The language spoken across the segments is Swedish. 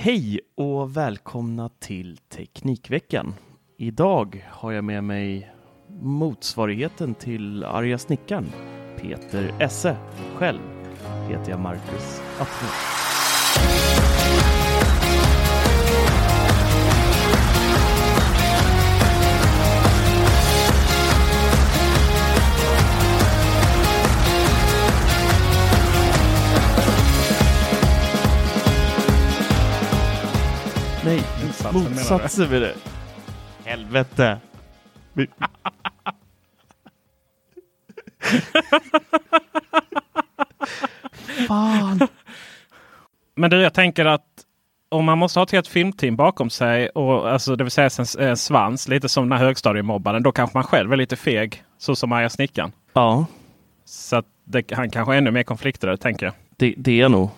Hej och välkomna till Teknikveckan. Idag har jag med mig motsvarigheten till arga snickaren, Peter Esse. Själv heter jag Marcus Attefors. Nej, Motsatsen menar du? motsatsen med det. Helvete. Vi- Fan. Men du, jag tänker att om man måste ha ett helt filmteam bakom sig, och, alltså, det vill säga en, en svans, lite som den här högstadiemobbaren, då kanske man själv är lite feg, så som arga snickaren. Ja, Så att det, han kanske är ännu mer konflikträdd, tänker jag. det, det är nog.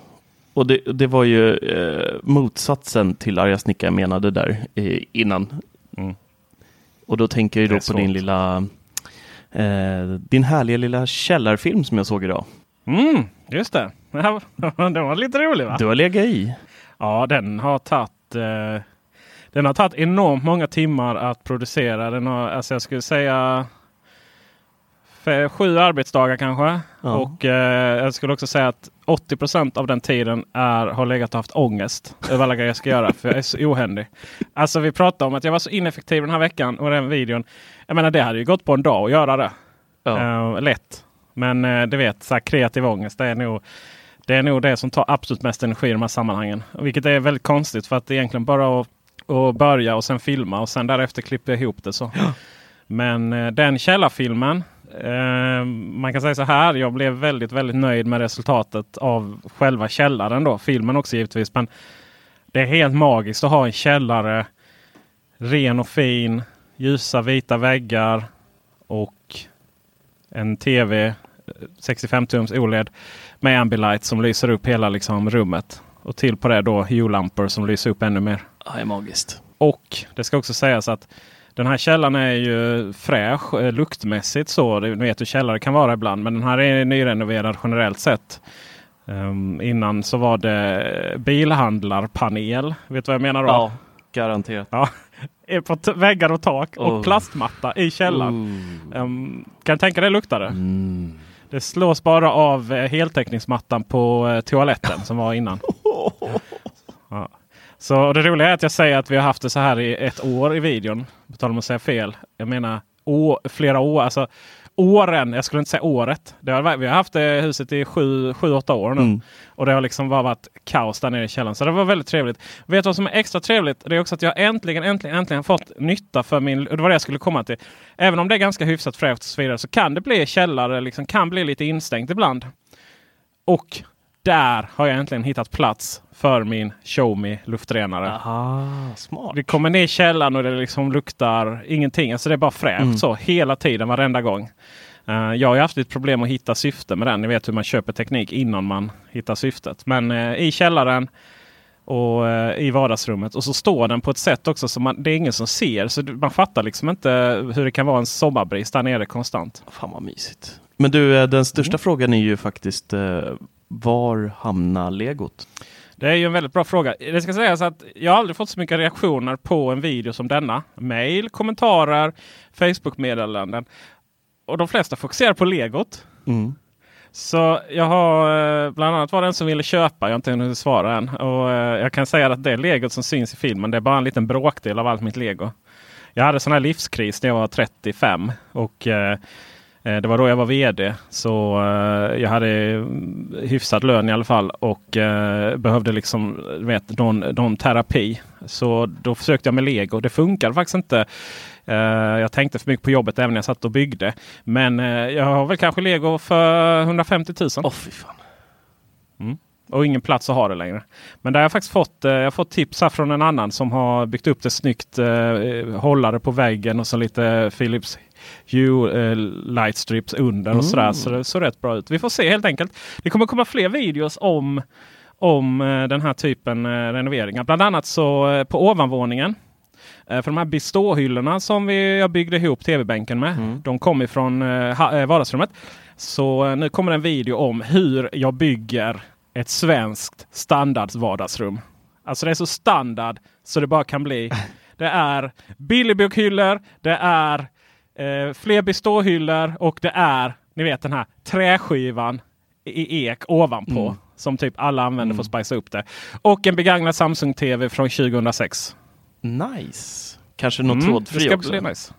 Och det, det var ju eh, motsatsen till arga snickaren jag menade där eh, innan. Mm. Och då tänker jag ju då på din svårt. lilla eh, din härliga lilla källarfilm som jag såg idag. Mm, just det. Den var lite rolig va? Du har legat i. Ja, den har tagit eh, Den har tagit enormt många timmar att producera. Den har, alltså jag skulle säga sju arbetsdagar kanske. Ja. Och eh, jag skulle också säga att 80% av den tiden är, har legat och haft ångest över alla grejer jag ska göra. För jag är så ohändig. Alltså vi pratade om att jag var så ineffektiv den här veckan och den videon. Jag menar det hade ju gått på en dag att göra det. Ja. Eh, lätt. Men eh, du vet, så här, kreativ ångest det är, nog, det är nog det som tar absolut mest energi i de här sammanhangen. Vilket är väldigt konstigt för att det är egentligen bara att, att börja och sen filma och sen därefter klippa ihop det. så. Men eh, den källarfilmen, eh, man kan säga så här, jag blev väldigt, väldigt nöjd med resultatet av själva källaren då. Filmen också givetvis. Men det är helt magiskt att ha en källare, ren och fin, ljusa vita väggar och en tv, eh, 65 tums OLED med Ambilight som lyser upp hela liksom, rummet. Och till på det då Hue-lampor som lyser upp ännu mer. Ja, det är magiskt. Och det ska också sägas att den här källan är ju fräsch eh, luktmässigt så. Du vet hur källare kan vara ibland. Men den här är nyrenoverad generellt sett. Ehm, innan så var det bilhandlarpanel. Vet du vad jag menar då? Ja, garanterat. Ja. På väggar och tak och Oh. plastmatta i källaren. Ooh. Ehm, kan du tänka dig luktade? Mm. Det slås bara av eh, heltäckningsmattan på eh, toaletten som var innan. Ja. Så det roliga är att jag säger att vi har haft det så här i ett år i videon. På tal om att säga fel. Jag menar å, flera år. Alltså åren. Jag skulle inte säga året. Har, vi har haft det huset i sju, sju, åtta år nu. Mm. Och det har liksom bara varit kaos där nere i källaren. Så det var väldigt trevligt. Vet du vad som är extra trevligt? Det är också att jag äntligen, äntligen, äntligen fått nytta för min... Det var det jag skulle komma till. Även om det är ganska hyfsat fräscht och så vidare så kan det bli källare, liksom, kan bli lite instängt ibland. Och där har jag äntligen hittat plats för min Xiaomi luftrenare. Aha, smart. Vi kommer ner i källaren och det liksom luktar ingenting. Alltså det är bara fräscht Mm. så hela tiden, varenda gång. Eh, jag har haft ett problem att hitta syfte med den. Ni vet hur man köper teknik innan man hittar syftet. Men eh, i källaren och eh, i vardagsrummet. Och så står den på ett sätt också som man, det är ingen som ser. Så man fattar liksom inte hur det kan vara en sommarbrist där nere konstant. Fan vad mysigt. Men du, den största Mm. frågan är ju faktiskt var hamnar legot? Det är ju en väldigt bra fråga. Det ska sägas att jag aldrig fått så mycket reaktioner på en video som denna. Mail, kommentarer, Facebook-meddelanden. Och de flesta fokuserar på legot. Mm. Så jag har eh, bland annat var det en som ville köpa. Jag har inte hunnit svara än. Och eh, jag kan säga att det legot som syns i filmen det är bara en liten bråkdel av allt mitt lego. Jag hade sån här livskris när jag var 35. Och eh, det var då jag var VD. Så eh, jag hade mm, hyfsad lön i alla fall. Och eh, behövde liksom vet, någon, någon terapi. Så då försökte jag med lego. Det funkar faktiskt inte. Eh, jag tänkte för mycket på jobbet även när jag satt och byggde. Men eh, jag har väl kanske lego för 150 000. Åh fy fan. Mm. Och ingen plats att ha det längre. Men där har jag faktiskt fått, eh, jag har fått tips från en annan som har byggt upp det snyggt. Eh, hållare på väggen och så lite Philips Eh, light strips under och sådär. Så det såg rätt bra ut. Vi får se helt enkelt. Det kommer komma fler videos om, om eh, den här typen eh, renoveringar. Bland annat så på ovanvåningen. För de här biståhyllorna som vi, jag byggde ihop tv-bänken med. De kom ifrån eh, vardagsrummet. Så nu kommer en video om hur jag bygger ett svenskt standard vardagsrum. Alltså det är så standard så det bara kan bli. Det är Billerbokhyllor, det är eh, fler biståhyllor och det är, ni vet den här träskivan i ek ovanpå. Som typ alla använder för att spicea upp det. Och en begagnad Samsung TV från 2006. Nice. Kanske något Mm, trådfri det ska också? bli nice.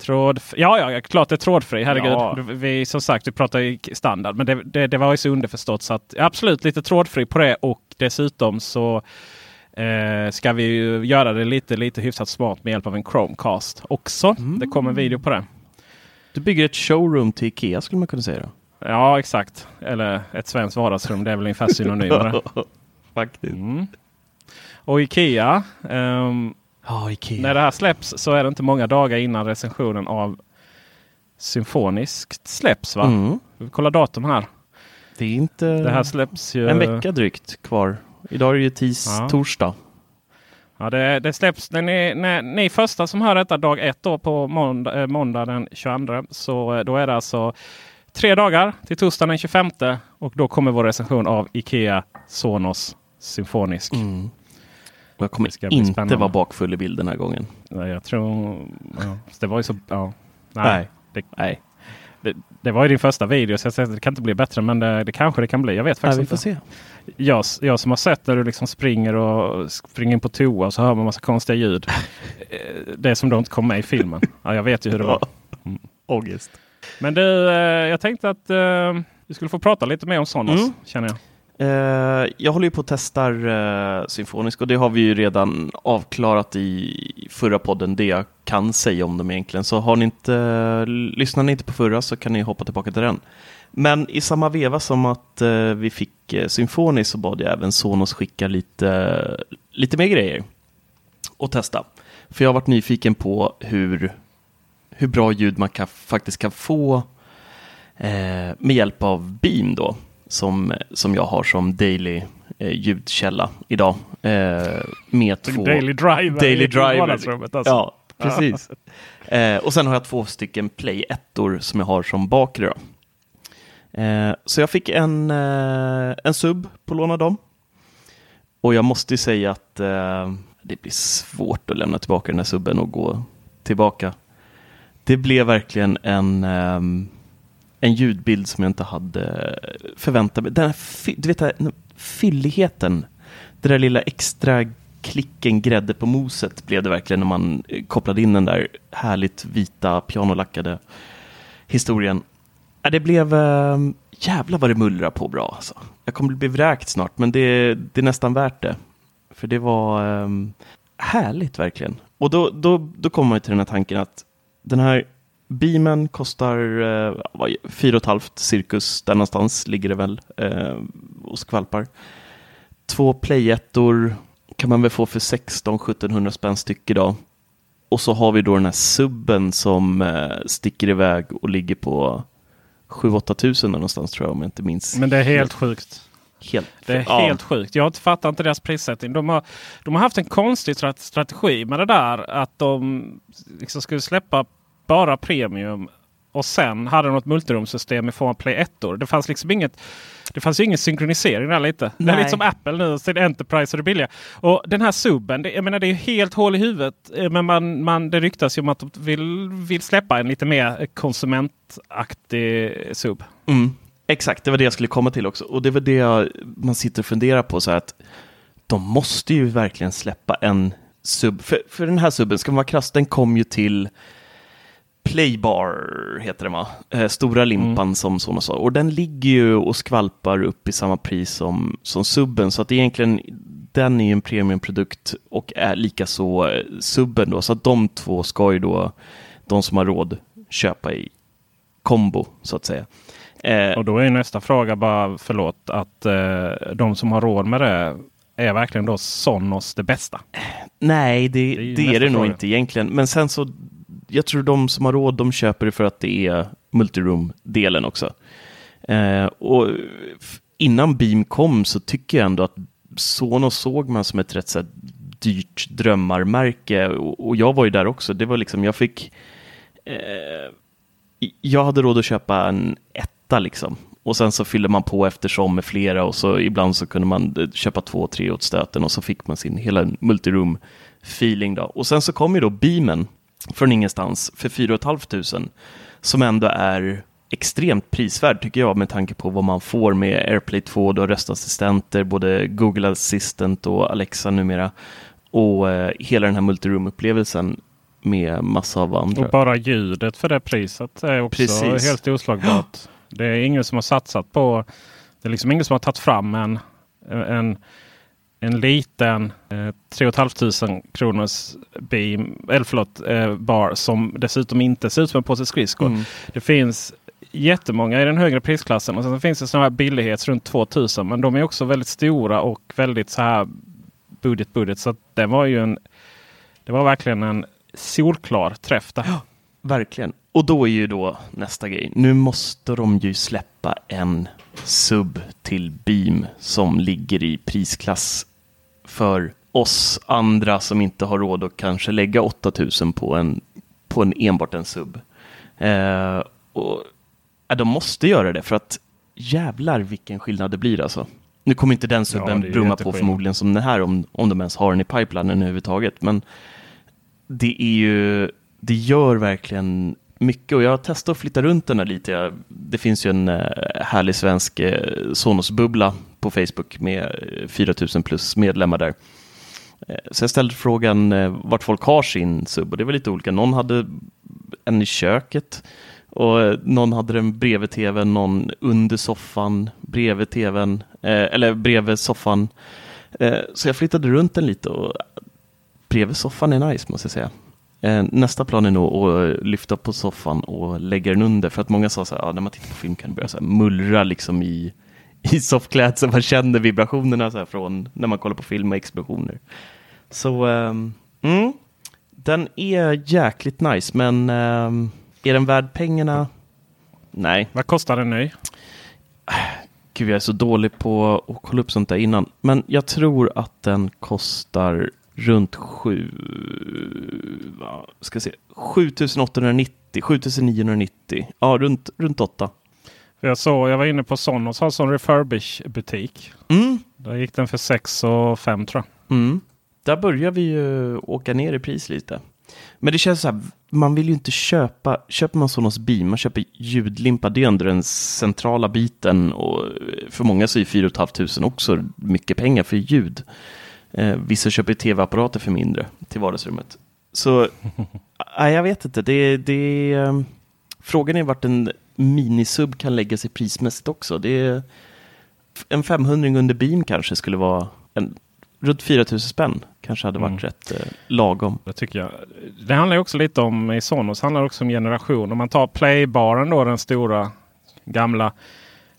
Tråd, ja, ja, klart det är trådfri. Herregud. Ja. Vi, som sagt, vi pratar standard. Men det, det, det var ju så underförstått så att absolut lite trådfri på det. Och dessutom så eh, ska vi ju göra det lite, lite hyfsat smart med hjälp av en Chromecast också. Det kommer en video på det. Du bygger ett showroom till Ikea skulle man kunna säga. Då. Ja, exakt. Eller ett svenskt vardagsrum. Det är väl ungefär synonymer. Faktiskt. Mm. Och Ikea. ehm, Ja, Ikea. När det här släpps så är det inte många dagar innan recensionen av Symfoniskt släpps va? Mm. Vi kollar datum här. Det är inte Det här släpps ju... en vecka drygt kvar. Idag är det ju tis, Ja. torsdag. Ja, det, det släpps när ni, när ni första som hör detta dag ett då på måndag, eh, måndag den 22. Så eh, då är det alltså tre dagar till torsdagen den 25. Och då kommer vår recension av Ikea Sonos Symfonisk. Mm. Jag kommer inte vara bakfull i bild den här gången. Ja, jag tror... Ja, det var ju så... Ja. Nej. Nej. Det, Nej, det, det var ju din första video så jag det kan inte bli bättre. Men det, det kanske det kan bli. Jag vet Nej faktiskt vi inte. får se. Jag, jag som har sett när du liksom springer och springer in på toa och så hör man massa konstiga ljud. Eh, det som då inte kom med i filmen. Ja, jag vet ju hur det var. Ångest. Men du, eh, jag tänkte att eh, vi skulle få prata lite mer om Sonos. Mm. Känner jag. Eh, jag håller ju på att testar eh, Symfonisk och det har vi ju redan avklarat i förra podden, det jag kan säga om dem egentligen. Så har ni inte, eh, lyssnar ni inte på förra så kan ni hoppa tillbaka till den. Men i samma veva som att vi fick Symfonisk så bad jag även Sonos skicka lite, lite mer grejer och testa. För jag har varit nyfiken på hur, hur bra ljud man kan, faktiskt kan få eh, med hjälp av Beam då, som, som jag har som daily eh, ljudkälla idag. Eh, med två... Daily driver Daily driver. Alltså. Ja, precis. eh, och sen har jag två stycken Play 1 som jag har som bakre. Eh, så jag fick en, eh, en sub på låna dem. Och jag måste ju säga att eh, det blir svårt att lämna tillbaka den här subben och gå tillbaka. Det blev verkligen en, ehm, en ljudbild som jag inte hade förväntat mig. Den här, du vet, den här fylligheten, det där lilla extra klicken grädde på moset blev det verkligen när man eh, kopplade in den där härligt vita pianolackade historien. Ja, det blev, äh, jävlar vad det mullrar på bra alltså. Jag kommer bli vräkt snart, men det, det är nästan värt det. För det var ehm, härligt verkligen. Och då, då, då kommer man till den här tanken att den här beamen kostar eh, vad, fyra och ett halvt cirkus, där någonstans ligger det väl eh, och skvalpar. Två playettor kan man väl få för 16-1700 spänn styck idag. Och så har vi då den här subben som eh, sticker iväg och ligger på 7-8 tusen någonstans tror jag om jag inte minns. Men det är helt sjukt. helt, Det är ja. helt sjukt. Jag fattar inte deras prissättning. De har, de har haft en konstig strat- strategi med det där. Att de liksom skulle släppa bara premium. Och sen hade de ett multirumsystem i form av Play 1 Det fanns liksom inget. Det fanns ju ingen synkronisering där lite. Det är Nej. lite som Apple nu, sin Enterprise och det billiga. Och den här subben, det, jag menar det är ju helt hål i huvudet. Eh, Men man, man, det ryktas ju om att de vill, vill släppa en lite mer konsumentaktig sub. Mm, exakt, det var det jag skulle komma till också. Och det var det jag, man sitter och funderar på. Så att de måste ju verkligen släppa en sub. För, för den här subben, ska man vara krass, den kom ju till Playbar, heter den va? Eh, stora limpan som Sonos sa. Och den ligger ju och skvalpar upp i samma pris som, som subben. Så att egentligen, den är ju en premiumprodukt och är lika så eh, subben då. Så att de två ska ju då, de som har råd, köpa i kombo så att säga. Eh, Och då är nästa fråga bara, förlåt, att eh, de som har råd med det är verkligen då Sonos det bästa? nej, det, Det är ju det är det nog inte egentligen. Men sen så, jag tror de som har råd, de köper det för att det är multiroom-delen också. Eh, och innan Beam kom så tycker jag ändå att Sonos såg man som ett rätt så här, dyrt drömmarmärke. Och, och jag var ju där också. Det var liksom, jag fick eh, jag hade råd att köpa en etta liksom. Och sen så fyllde man på eftersom med flera och så ibland så kunde man eh, köpa två, tre åt stöten och så fick man sin hela multiroom feeling då. Och sen så kom ju då Beamen från ingenstans för 4 500 som ändå är extremt prisvärd tycker jag med tanke på vad man får med AirPlay 2 och röstassistenter, både Google Assistant och Alexa numera. Och eh, hela den här multiroom-upplevelsen med massa av andra. Och bara ljudet för det priset är också Precis. helt oslagbart. Det är ingen som har satsat på... Det är liksom ingen som har tagit fram en, en, en liten eh, 3 500 kronors beam, eller förlåt, eh, bar som dessutom inte ser ut som en påse skridskor. Mm. Det finns jättemånga i den högre prisklassen och sen finns det sådana här billighets runt 2000. Men de är också väldigt stora och väldigt så här budget budget. Så det var ju en... Det var verkligen en solklar träff där. Verkligen. Och då är ju då nästa grej. Nu måste de ju släppa en sub till Beam som ligger i prisklass för oss andra som inte har råd att kanske lägga 8000 på en, på en enbart en sub. Eh, och, ja, de måste göra det för att jävlar vilken skillnad det blir alltså. Nu kommer inte den subben är brumma på förmodligen som den här om, om de ens har den i pipelinen överhuvudtaget. Men det är ju, det gör verkligen mycket och jag har testat att flytta runt den här lite. Det finns ju en eh, härlig svensk eh, Sonos-bubbla på Facebook med eh, 4000 plus medlemmar där. Så jag ställde frågan vart folk har sin sub och det var lite olika. Någon hade en i köket och någon hade den bredvid tvn, någon under soffan, bredvid tvn, eller bredvid soffan. Så jag flyttade runt den lite och bredvid soffan är nice måste jag säga. Eh, nästa plan är nog att lyfta upp på soffan och lägga den under. För att många sa så här, ja, när man tittar på film kan det börja så mullra liksom i, i soffklädseln. Man känner vibrationerna så från när man kollar på film och explosioner. Så ehm, mm, den är jäkligt nice, men ehm, är den värd pengarna? Nej. Vad kostar den ny? Gud, jag är så dålig på att kolla upp sånt där innan. Men jag tror att den kostar runt 7... vad Ska se. 7890, 7990. Ja, runt, runt 8. För jag, såg, jag var inne på Sonos har en sån refurbish-butik. Mm. Där gick den för 6 och 5 tror jag. Mm. Där börjar vi ju åka ner i pris lite. Men det känns så här, man vill ju inte köpa, köper man Sonos Beam, man köper ljudlimpa, det är ändå den centrala biten och för många så är 4 500 också mycket pengar för ljud. Eh, vissa köper tv-apparater för mindre till vardagsrummet. Så, nej, jag vet inte, det, det, eh, frågan är vart en minisub kan lägga sig prismässigt också. Det en 500 under Beam kanske skulle vara en, runt 4000 spänn kanske hade varit Mm. rätt eh, lagom. Det tycker jag. Det handlar också lite om, i Sonos handlar också om generation. Om man tar playbaren då, den stora gamla.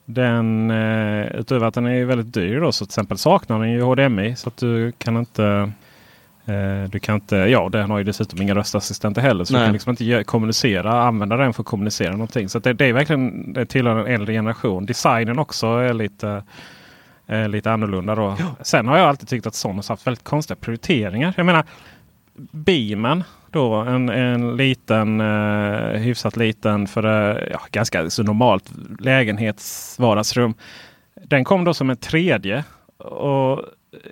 Den, eh, utöver att den är väldigt dyr då, så till exempel saknar den ju HDMI. Så att du kan inte eh, du kan inte, ja den har ju dessutom inga röstassistenter heller. Så Nej. du kan liksom inte kommunicera, använda den för att kommunicera någonting. Så det, det är verkligen, det tillhör en äldre generation. Designen också är lite är lite annorlunda då. Sen har jag alltid tyckt att Sonos haft väldigt konstiga prioriteringar. Jag menar Beamen då en, en liten eh, hyfsat liten för eh, ja, ganska så normalt lägenhetsvardagsrum. Den kom då som en tredje. Och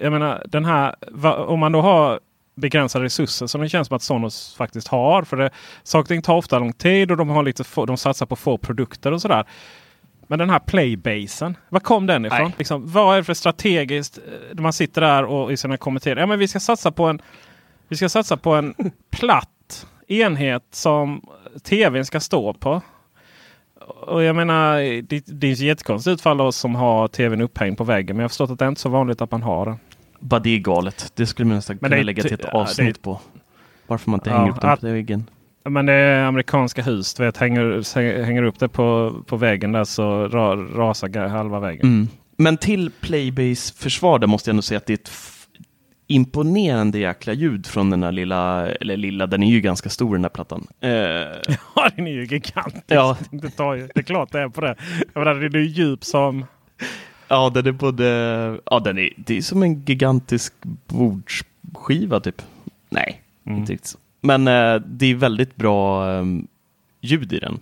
jag menar den här va, om man då har begränsade resurser som det känns som att Sonos faktiskt har. För det, saker tar ofta lång tid och de, har lite få, de satsar på få produkter och sådär. Men den här playbasen, var kom den ifrån? Liksom, vad är det för strategiskt? eh, Man sitter där och i sina kommentarer. Ja, men vi ska satsa på en, vi ska satsa på en platt enhet som tvn ska stå på. Och jag menar, det, det är jättekonstigt utfall oss som har tvn upphängd på väggen. Men jag har förstått att det är inte så vanligt att man har den. Bara det är galet. Det skulle man nästan kunna lägga till ett ja, avsnitt det- på. Varför man inte Ja, hänger upp den att- på väggen. Men det är amerikanska hus. Du vet, hänger, hänger upp det på, på väggen där så ra, rasar halva väggen. Mm. Men till Playbase försvar där måste jag ändå säga att det är ett imponerande jäkla ljud från den här lilla, eller lilla, den är ju ganska stor den här plattan. Eh, ja, den är ju gigantisk. Ja. Det, tar ju, det är klart det är på det. Jag menar, den är ju djup som... Ja, den är både, ja den är, det är som en gigantisk bordsskiva typ. Nej, mm. inte riktigt så. Men eh, det är väldigt bra eh, ljud i den.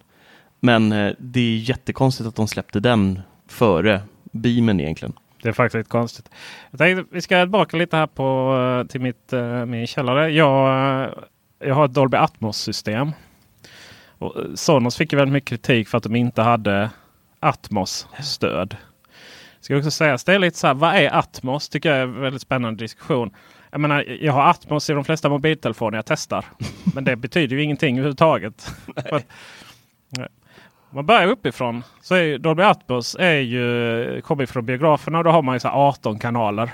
Men eh, det är jättekonstigt att de släppte den före Beamen egentligen. Det är faktiskt lite konstigt. Jag tänkte, vi ska tillbaka lite här på, eh, till mitt, uh, min källare. Jag, uh, jag har ett Dolby Atmos-system. Sonos fick ju väldigt mycket kritik för att de inte hade Atmos-stöd. Ska också sägas, det är lite så här, vad är Atmos? Tycker jag är en väldigt spännande diskussion. Jag menar, jag har Atmos i de flesta mobiltelefoner jag testar. Men det betyder ju ingenting överhuvudtaget. man börjar uppifrån så är Dolby Atmos är ju, kommer från biograferna och då har man ju så 18 kanaler.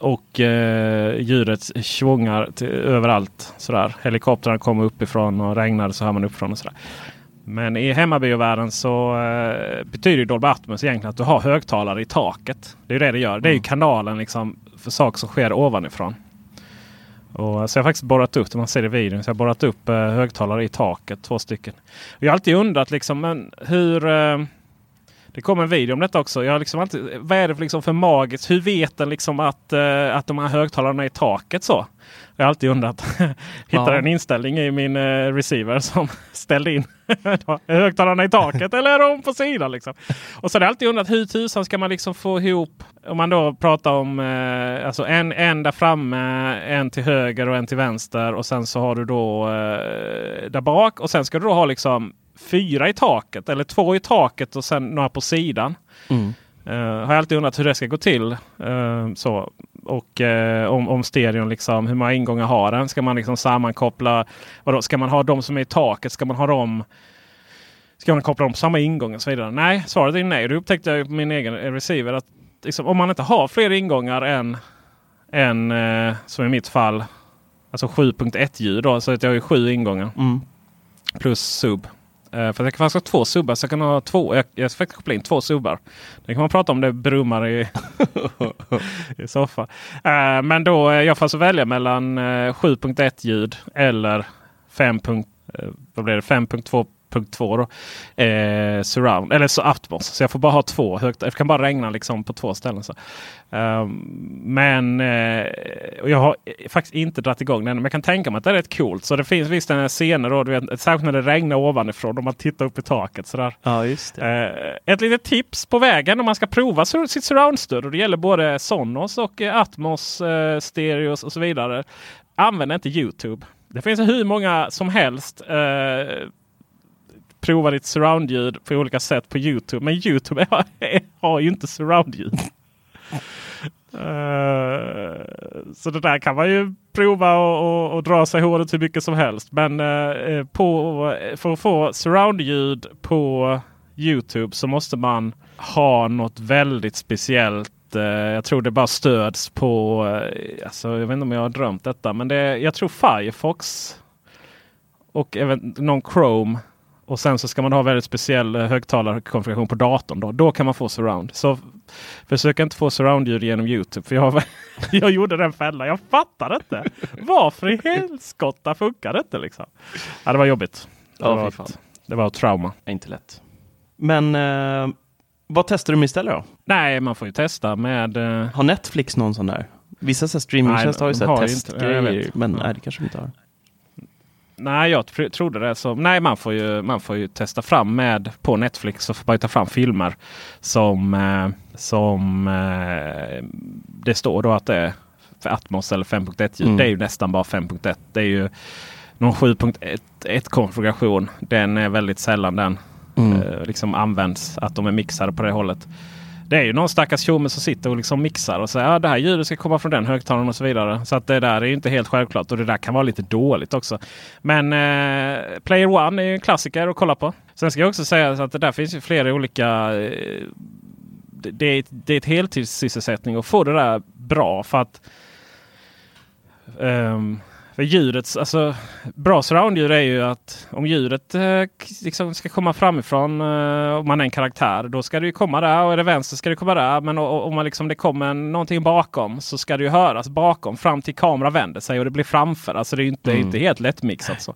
Och eh, ljudet svungar till, överallt. Sådär. Helikoptrarna kommer uppifrån och regnar så hör man uppifrån. Och sådär. Men i hemmabiovärlden så eh, betyder Dolby Atmos egentligen att du har högtalare i taket. Det är det det gör. Det är ju mm. kanalen liksom för saker som sker ovanifrån. Och, så jag har faktiskt borrat upp, man ser det i videon, så jag har borrat upp eh, högtalare i taket, två stycken. Och jag har alltid undrat liksom, men hur... Eh, det kommer en video om detta också. Jag har liksom alltid, vad är det för, liksom för magiskt? Hur vet den liksom att, uh, att de här högtalarna är i taket så? Jag har alltid undrat. Hittade ja. en inställning i min uh, receiver som ställde in högtalarna i taket eller är de på sidan? Liksom. Och så har jag alltid undrat hur tusan ska man liksom få ihop om man då pratar om uh, alltså en, en där framme, en till höger och en till vänster och sen så har du då där bak och sen ska du då ha liksom fyra i taket eller två i taket och sen några på sidan. Mm. Uh, har jag alltid undrat hur det ska gå till. Uh, så. Och uh, om, om stereon, liksom, hur många ingångar har den? Ska man liksom sammankoppla? Vadå, ska man ha de som är i taket? Ska man ha dem? Ska man koppla dem på samma ingång och så vidare? Nej, svaret är nej. Då upptäckte jag på min egen receiver att liksom, om man inte har fler ingångar än, än som i mitt fall, alltså 7.1 ljud då, så att jag har sju ingångar. Mm. Plus sub. Eh, för jag kan faktiskt ha två subbar. Så jag kan ha två. Jag, jag faktiskt koppla in två subbar. Det kan man prata om det brummar i, i soffan. Eh, men då eh, jag får alltså välja mellan 7.1 ljud eller 5. Vad blir det? 5.2 punkt 2 då. Eh, surround, eller så Atmos. Så jag får bara ha två högt. Jag kan bara regna liksom på två ställen. Så. Um, men eh, jag har faktiskt inte dragit igång den. Men jag kan tänka mig att det är rätt coolt. Så det finns visst en scener då, du vet, särskilt när det regnar ovanifrån. Om man tittar upp i taket. Sådär. Ja, just det. Eh, ett litet tips på vägen om man ska prova sitt surroundstöd. Och det gäller både Sonos och eh, Atmos, eh, Stereos och så vidare. Använd inte Youtube. Det finns hur många som helst eh, prova ditt surroundljud på olika sätt på Youtube. Men Youtube har, har ju inte surroundljud. Uh, så det där kan man ju prova och, och, och dra sig håret hur mycket som helst. Men uh, på, för att få surroundljud på Youtube så måste man ha något väldigt speciellt. Uh, jag tror det bara stöds på, alltså, jag vet inte om jag har drömt detta, men det, jag tror Firefox och även någon Chrome och sen så ska man ha väldigt speciell eh, högtalarkonfiguration på datorn. Då, då kan man få surround. Så försök inte få surroundljud genom Youtube. För jag, jag gjorde den fällan. Jag fattar inte. Varför i helskotta funkar det inte liksom? Ja, det var jobbigt. Det, ja, var, ett, det var ett trauma. Inte lätt. Men eh, vad testar du med istället då? Nej, man får ju testa med... Eh... Har Netflix någon sån där? Vissa streamingtjänster har ju sett testgrejer. Men nej, det kanske de inte har. Nej, jag tr trodde det. Så, nej, man får, ju, man får ju testa fram med på Netflix så får man ta fram filmer som, eh, som eh, det står då att det är för Atmos eller 5.1 Mm. Det är ju nästan bara 5.1. Det är ju någon 7.1 konfiguration. Den är väldigt sällan den mm. eh, liksom används. Att de är mixade på det hållet det är ju någon stackars tjomme som sitter och liksom mixar och säger att ah, det här ljudet ska komma från den högtalaren och så vidare. Så att det där är inte helt självklart och det där kan vara lite dåligt också. Men eh, Player One är ju en klassiker att kolla på. Sen ska jag också säga att det där finns ju flera olika eh, det, är, det är ett heltidssysselsättning att få det där bra. för att um, för ljudets, alltså bra surroundljud är ju att om ljudet eh, liksom ska komma framifrån, eh, om man är en karaktär, då ska det ju komma där. Och är det vänster ska det komma där. Men om man liksom, det kommer någonting bakom så ska det ju höras bakom fram till kameran vänder sig och det blir framför. Alltså det är inte, mm. inte helt lättmixat. Så.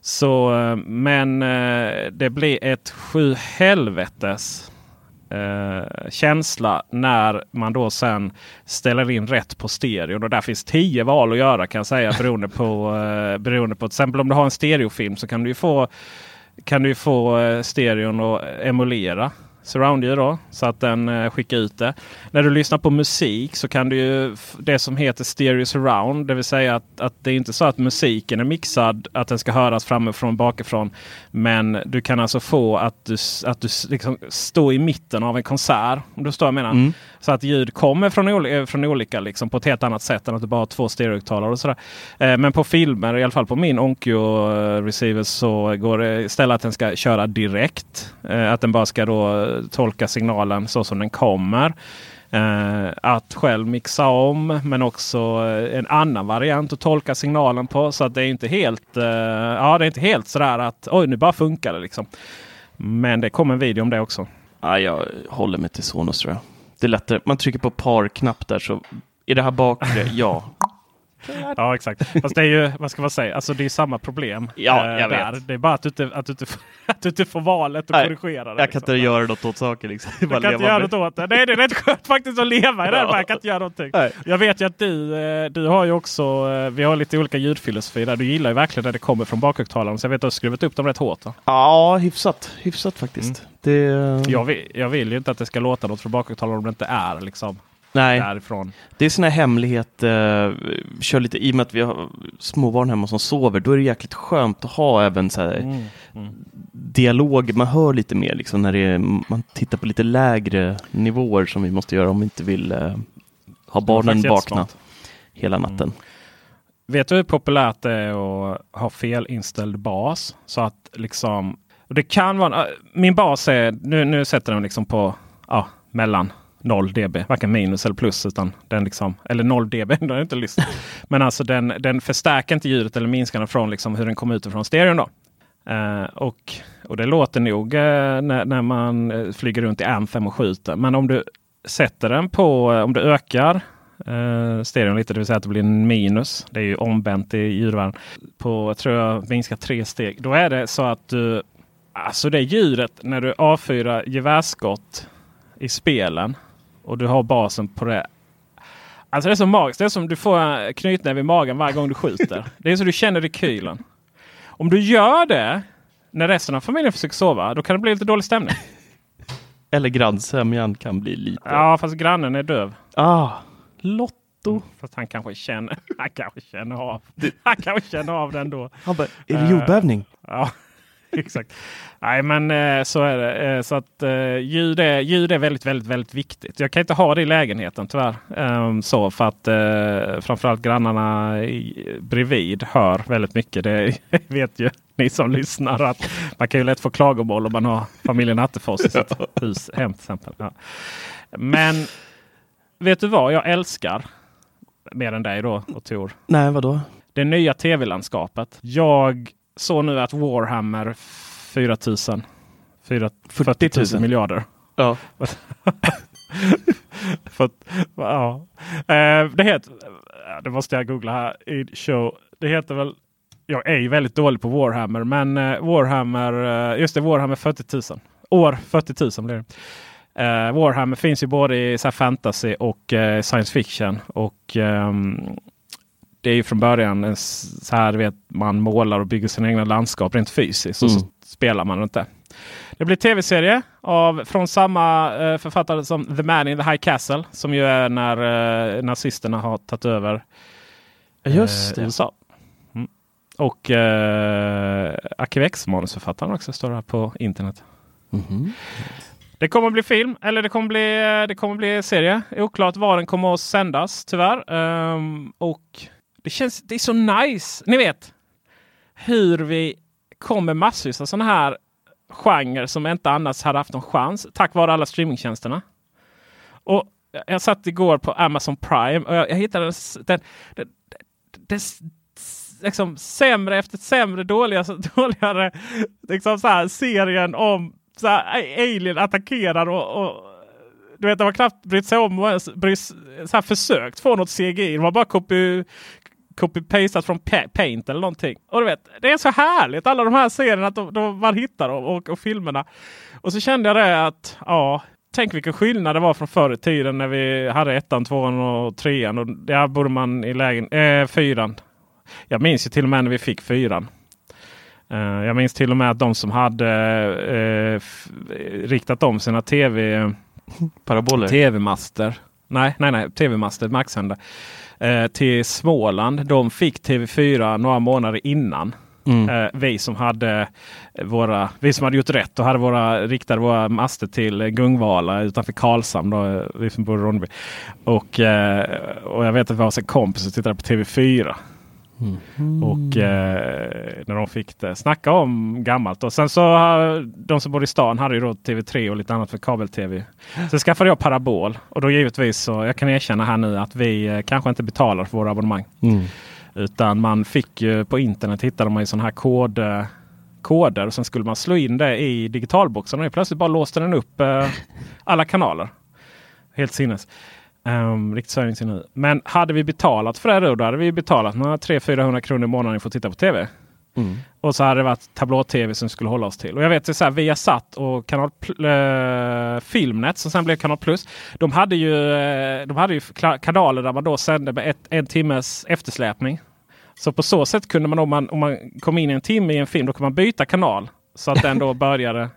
Så, eh, men eh, det blir ett sju helvetes eh, känsla när man då sen ställer in rätt på stereon. Och där finns tio val att göra kan jag säga beroende på, eh, beroende på till exempel om du har en stereofilm så kan du få kan du få eh, stereon att emulera surroundljud då, så att den eh, skickar ut det. När du lyssnar på musik så kan du ju det som heter stereo surround, det vill säga att, att det är inte så att musiken är mixad, att den ska höras framifrån bakifrån. Men du kan alltså få att du, att du liksom står i mitten av en konsert. Om du står jag menar. Mm. Så att ljud kommer från, ol eh, från olika liksom, på ett helt annat sätt än att du bara har två stereohögtalare. och sådär. Eh, men på filmer, i alla fall på min Onkyo receiver så går det istället att den ska köra direkt. Eh, att den bara ska då eh, tolka signalen så som den kommer. Eh, att själv mixa om men också eh, en annan variant att tolka signalen på. Så att det är inte helt, eh, ja, det är inte helt sådär att oj nu bara funkar det liksom. Men det kommer en video om det också. Ja, jag håller mig till Sonos tror jag. Det är lättare. Man trycker på par-knapp där så är det här bakre, ja. Ja exakt. Fast det är ju, vad ska man säga, alltså det är samma problem. Ja, jag äh, där. vet. Det är bara att du inte, att du inte, att du inte får valet att Nej, korrigera det. Jag liksom. kan inte göra något åt saken. Liksom. Du kan inte göra något åt det. Nej, det är rätt skönt faktiskt att leva i det. Ja. Jag kan inte göra någonting. Nej. Jag vet ju att du, eh, du har ju också, eh, vi har lite olika ljudfilosofi där. Du gillar ju verkligen när det kommer från bakhögtalaren. Så jag vet att du har skruvat upp dem rätt hårt. Va? Ja, hyfsat. Hyfsat faktiskt. Mm. Det... Jag, vill, jag vill ju inte att det ska låta något från bakhögtalaren om det inte är liksom Nej. därifrån. Det är sån här hemlighet. Eh, kör lite, I och med att vi har småbarn hemma som sover, då är det jäkligt skönt att ha även så här, mm. Mm. dialog. Man hör lite mer liksom, när är, man tittar på lite lägre nivåer som vi måste göra om vi inte vill eh, ha barnen vakna hela mm. natten. Mm. Vet du hur populärt det är att ha felinställd bas? Så att liksom, det kan vara, min bas är, nu, nu sätter den liksom på ja, mellan 0 dB, varken minus eller plus. Utan den liksom, eller 0 dB, den är inte lyssnat. Men alltså den, den förstärker inte ljudet eller minskar den från liksom hur den kommer ut från stereon. Då. Uh, och, och det låter nog uh, när, när man uh, flyger runt i AM5 och skjuter. Men om du sätter den på, om du ökar stereon lite, det vill säga att det blir en minus. Det är ju omvänt i ljudvärlden. På, tror jag, minska tre steg. Då är det så att du, alltså det ljudet när du avfyrar gevärsskott i spelen och du har basen på det. Alltså det är så magiskt. Det är som du får knytnäve i magen varje gång du skjuter. Det är så du känner rekylen. Om du gör det när resten av familjen försöker sova, då kan det bli lite dålig stämning. Eller grannsämjan kan bli lite... Ja, fast grannen är döv. Ah, Lotto. Mm, fast han kanske känner, han kanske känner av. Han kanske känner av den då. Han bara, är det jordbävning? Uh, ja. Exakt. Nej men eh, så är det. Eh, så att eh, ljud är, ljud är väldigt, väldigt, väldigt viktigt. Jag kan inte ha det i lägenheten tyvärr. Um, så för att framförallt grannarna i, bredvid hör väldigt mycket. Det vet ju ni som lyssnar att man kan ju lätt få klagomål om man har familjen Attefors i sitt hus hem till exempel. Ja. Men vet du vad jag älskar? Mer än dig då och Tor. Nej, vadå? Det nya tv-landskapet. Jag så nu att Warhammer 4000 40 000 miljarder. Ja. För, ja. Eh, det heter, det måste jag googla här i show. Det heter väl, jag är ju väldigt dålig på Warhammer, men eh, Warhammer, eh, just det, Warhammer 40 000. År 40 000 blir det. Warhammer finns ju både i så fantasy och science fiction. Och um, det är ju från början en, så här vet man målar och bygger sina egna landskap rent fysiskt. Mm. Och så spelar man runt det. Blir tv-serie av, från samma eh, författare som The Man in the High Castle. Som ju är när eh, nazisterna har tagit över eh, Just det. USA. Mm. Och eh, Arkivex manusförfattaren också står här på internet. Mm -hmm. Det kommer bli film eller det kommer bli, eh, det kommer bli serie. Oklart var den kommer att sändas tyvärr. Um, och det känns, det är så nice. Ni vet hur vi kommer massvis av sådana här genrer som inte annars hade haft någon chans tack vare alla streamingtjänsterna. Och jag satt igår på Amazon Prime och jag, jag hittade den, den, den, den liksom sämre efter sämre dåliga, dåligare liksom så här, serien om så här, alien attackerar och, och du vet, de har knappt brytt sig om och ens så här, försökt få något CGI. De har bara kopi, copy-pastat från Paint eller någonting. Och du vet, det är så härligt alla de här serierna att de, de, man hittar dem och, och filmerna. Och så kände jag det att ja, tänk vilken skillnad det var från förr i tiden när vi hade ettan, tvåan och trean. Och där borde man i lägen, äh, fyran. Jag minns ju till och med när vi fick fyran. Uh, jag minns till och med att de som hade uh, riktat om sina tv Paraboler? Tv-master. Nej, nej, nej. Tv-master, marksända. Uh, till Småland. De fick TV4 några månader innan. Mm. Eh, vi som hade våra, vi som hade gjort rätt och hade våra, riktade våra master till Gungvala utanför Karlshamn. Då, vi som bor i Ronneby. Och, eh, och jag vet att vi har en kompis som tittade på TV4. Mm. Och eh, när de fick det. Snacka om gammalt. Och sen så de som bor i stan hade ju då TV3 och lite annat för kabel-tv. Så skaffade jag parabol. Och då givetvis så jag kan erkänna här nu att vi eh, kanske inte betalar för våra abonnemang. Mm. Utan man fick ju på internet hittade man ju sådana här kod, koder. Och sen skulle man slå in det i digitalboxen. Och plötsligt bara låste den upp eh, alla kanaler. Helt sinnes. Um, riktigt så nu. Men hade vi betalat för det då, då hade vi betalat några 300-400 kronor i månaden för att titta på tv. Mm. Och så hade det varit tablå-tv som skulle hålla oss till. Och jag vet så här, Viasat och kanal äh, Filmnet som sen blev Kanal Plus. De hade ju, eh, de hade ju kanaler där man då sände med ett, en timmes eftersläpning. Så på så sätt kunde man om, man om man kom in en timme i en film, då kunde man byta kanal. Så att den då började.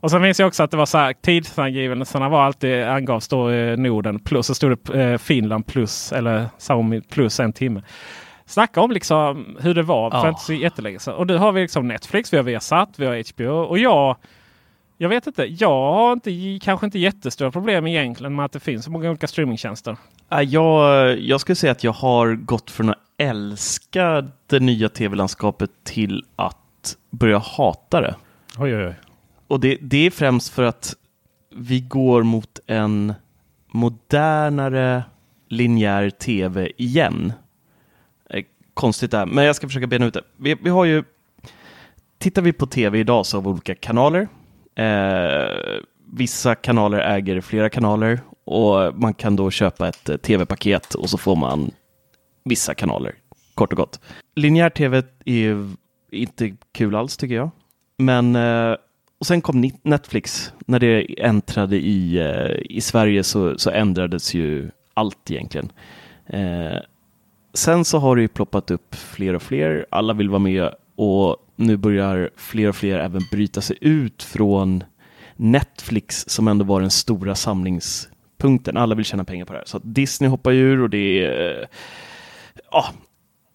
Och sen minns jag också att det var så här tidsangivelserna var alltid angavs då eh, Norden plus så stod det eh, Finland plus eller Sami plus en timme. Snacka om liksom hur det var för inte så jättelänge sedan. Och nu har vi liksom Netflix, vi har Viasat, vi har HBO och jag jag vet inte. Jag har inte, kanske inte jättestora problem egentligen med att det finns så många olika streamingtjänster. Jag, jag skulle säga att jag har gått från att älska det nya tv-landskapet till att börja hata det. Oj, oj, oj. Och det, det är främst för att vi går mot en modernare linjär tv igen. Eh, konstigt konstigt där, men jag ska försöka bena ut det. Vi, vi har ju, tittar vi på tv idag så har vi olika kanaler. Eh, vissa kanaler äger flera kanaler och man kan då köpa ett eh, tv-paket och så får man vissa kanaler, kort och gott. Linjär tv är inte kul alls tycker jag. Men eh, och sen kom Netflix. När det äntrade i, eh, i Sverige så, så ändrades ju allt egentligen. Eh, sen så har det ju ploppat upp fler och fler. Alla vill vara med och nu börjar fler och fler även bryta sig ut från Netflix som ändå var den stora samlingspunkten. Alla vill tjäna pengar på det här. Så Disney hoppar ur och det är eh, ja,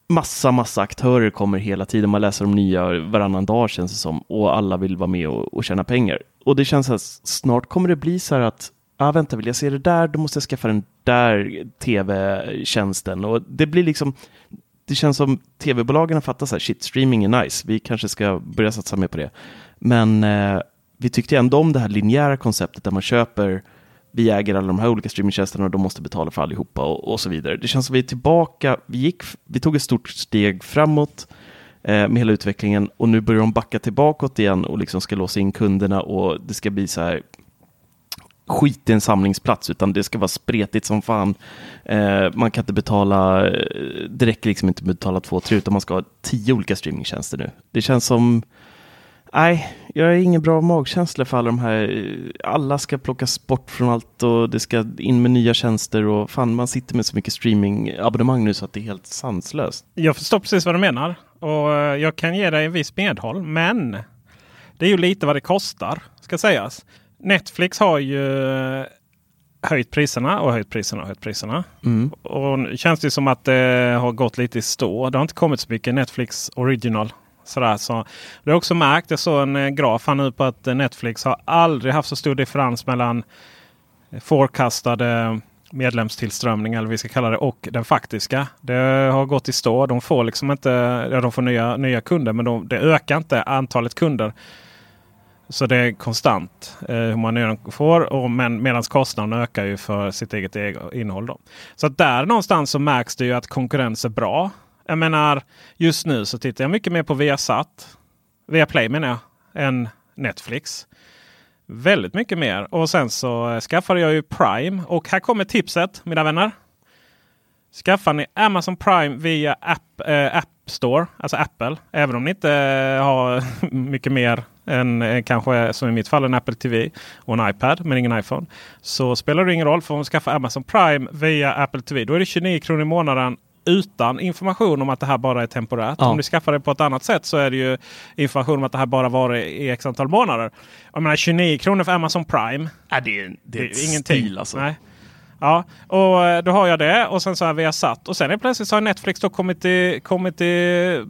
massa, massa aktörer kommer hela tiden. Man läser om nya varannan dag känns det som och alla vill vara med och, och tjäna pengar. Och det känns att snart kommer det bli så här att ah, vänta, vill jag se det där, då måste jag skaffa den där tv-tjänsten. Och det blir liksom, det känns som tv-bolagen har fattat så här, shit, streaming är nice, vi kanske ska börja satsa mer på det. Men eh, vi tyckte ändå om det här linjära konceptet där man köper vi äger alla de här olika streamingtjänsterna och de måste betala för allihopa och, och så vidare. Det känns som vi är tillbaka, vi, gick, vi tog ett stort steg framåt eh, med hela utvecklingen och nu börjar de backa tillbaka igen och liksom ska låsa in kunderna och det ska bli så här skit i en samlingsplats utan det ska vara spretigt som fan. Eh, man kan inte betala, eh, det räcker liksom inte att betala två, tre utan man ska ha tio olika streamingtjänster nu. Det känns som Nej, jag har ingen bra magkänsla för alla de här. Alla ska plockas bort från allt och det ska in med nya tjänster och fan man sitter med så mycket streamingabonnemang nu så att det är helt sanslöst. Jag förstår precis vad du menar och eh, jag kan ge dig en viss medhåll. Men det är ju lite vad det kostar ska sägas. Netflix har ju eh, höjt priserna och höjt priserna och höjt priserna. Mm. Och nu känns det som att det har gått lite i stå. Det har inte kommit så mycket Netflix original Sådär, så. Det har också märkt, jag såg en eh, graf här nu på att Netflix har aldrig haft så stor differens mellan eh, forecastade medlemstillströmning eller vi ska kalla det och den faktiska. Det har gått i stå. De får liksom inte, ja, de får nya, nya kunder men de, det ökar inte antalet kunder. Så det är konstant eh, hur många får. Och, men medan kostnaden ökar ju för sitt eget innehåll. Då. Så där någonstans så märks det ju att konkurrens är bra. Jag menar, just nu så tittar jag mycket mer på Viasat. Viaplay menar jag. Än Netflix. Väldigt mycket mer. Och sen så skaffade jag ju Prime. Och här kommer tipset mina vänner. Skaffar ni Amazon Prime via App, äh, App Store, alltså Apple. Även om ni inte har mycket mer än eh, kanske som i mitt fall en Apple TV och en iPad men ingen iPhone. Så spelar det ingen roll för om du skaffar Amazon Prime via Apple TV. Då är det 29 kronor i månaden utan information om att det här bara är temporärt. Ja. Om du skaffar det på ett annat sätt så är det ju information om att det här bara varit i x antal månader. Jag menar 29 kronor för Amazon Prime. Ja, det, är, det, det är ingenting. Stil, alltså. Nej. Ja, och eh, då har jag det och sen så har vi satt och sen är plötsligt så har Netflix då kommit i, kommit i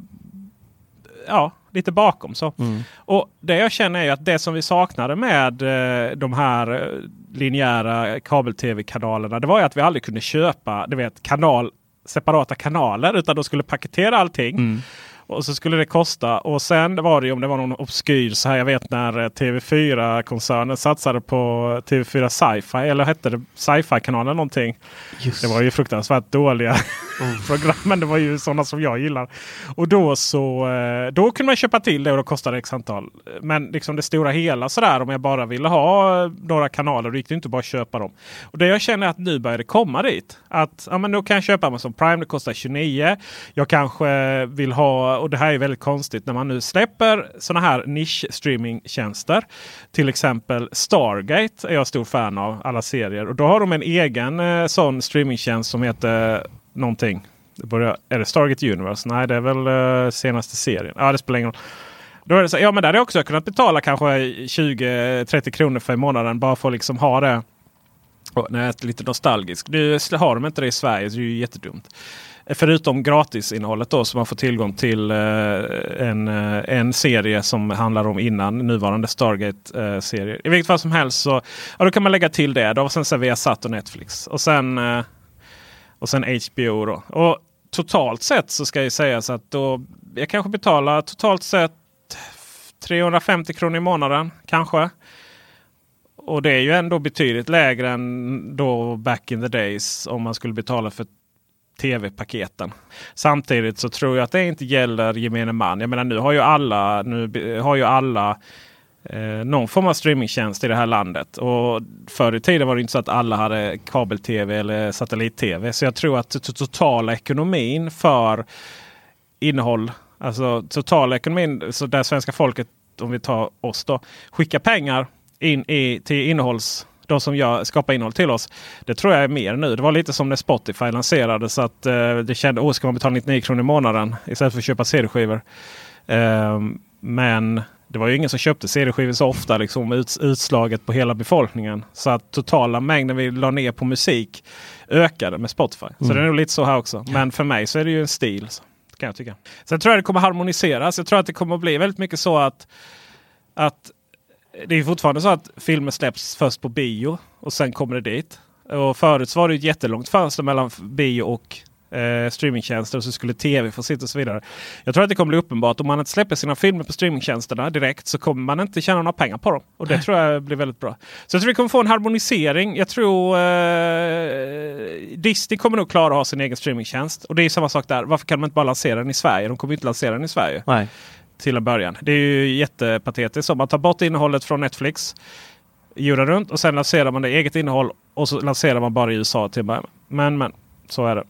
ja, lite bakom. Så. Mm. Och Det jag känner är att det som vi saknade med eh, de här eh, linjära kabel-tv-kanalerna. Det var ju att vi aldrig kunde köpa du vet, kanal, separata kanaler utan de skulle paketera allting. Mm. Och så skulle det kosta. Och sen var det om det var någon obskyr så här. Jag vet när eh, TV4-koncernen satsade på TV4 Sci-Fi. Eller hette det Sci-Fi-kanalen någonting. Just. Det var ju fruktansvärt dåliga programmen. Men det var ju sådana som jag gillar. Och då så eh, då kunde man köpa till det och då kostade det x antal. Men liksom det stora hela sådär om jag bara ville ha eh, några kanaler. Då gick det inte bara att köpa dem. Och det jag känner är att nu börjar det komma dit. Att ja, men då kan jag köpa Amazon Prime. Det kostar 29. Jag kanske vill ha och det här är väldigt konstigt när man nu släpper sådana här nisch-streamingtjänster. Till exempel Stargate är jag stor fan av alla serier. Och då har de en egen eh, sån streamingtjänst som heter någonting. Det börjar, är det Stargate Universe? Nej, det är väl uh, senaste serien. Ja, det spelar ingen roll. Då är det så, ja, men där hade jag också kunnat betala kanske 20-30 kronor för i månaden bara för att liksom ha det. Och, nej, lite nostalgisk. Nu har de inte det i Sverige så det är ju jättedumt. Förutom gratisinnehållet då så man får tillgång till eh, en, eh, en serie som handlar om innan nuvarande Stargate-serier. I vilket fall som helst så ja, då kan man lägga till det. Då. Och sen så Viasat och Netflix. Och sen, och sen HBO. Då. Och totalt sett så ska jag sägas att då, jag kanske betalar totalt sett 350 kronor i månaden. Kanske. Och det är ju ändå betydligt lägre än då back in the days om man skulle betala för tv-paketen. Samtidigt så tror jag att det inte gäller gemene man. Jag menar nu har ju alla, nu har ju alla eh, någon form av streamingtjänst i det här landet. Och förr i tiden var det inte så att alla hade kabel-tv eller satellit-tv. Så jag tror att totala ekonomin för innehåll, alltså totala ekonomin, så där svenska folket, om vi tar oss då, skickar pengar in i, till innehålls de som gör, skapar innehåll till oss. Det tror jag är mer nu. Det var lite som när Spotify lanserades. Så att eh, det kände att ska man betala 99 kronor i månaden istället för att köpa CD-skivor. Eh, men det var ju ingen som köpte CD-skivor så ofta. Liksom, ut, utslaget på hela befolkningen. Så att totala mängden vi la ner på musik ökade med Spotify. Mm. Så det är nog lite så här också. Men för mig så är det ju en stil. Kan jag tycka. Sen tror jag det kommer harmoniseras. Jag tror att det kommer bli väldigt mycket så att, att det är fortfarande så att filmer släpps först på bio och sen kommer det dit. Och förut var det ett jättelångt fönster mellan bio och eh, streamingtjänster och så skulle tv få sitta och så vidare. Jag tror att det kommer bli uppenbart. Om man inte släpper sina filmer på streamingtjänsterna direkt så kommer man inte tjäna några pengar på dem. Och det tror jag blir väldigt bra. Så jag tror vi kommer få en harmonisering. Jag tror eh, Disney kommer nog klara att ha sin egen streamingtjänst. Och det är samma sak där. Varför kan man inte bara lansera den i Sverige? De kommer inte lansera den i Sverige. Nej till en början. Det är ju jättepatetiskt. Så man tar bort innehållet från Netflix. Jorden runt och sen lanserar man det eget innehåll och så lanserar man bara i USA till Men men, så är det.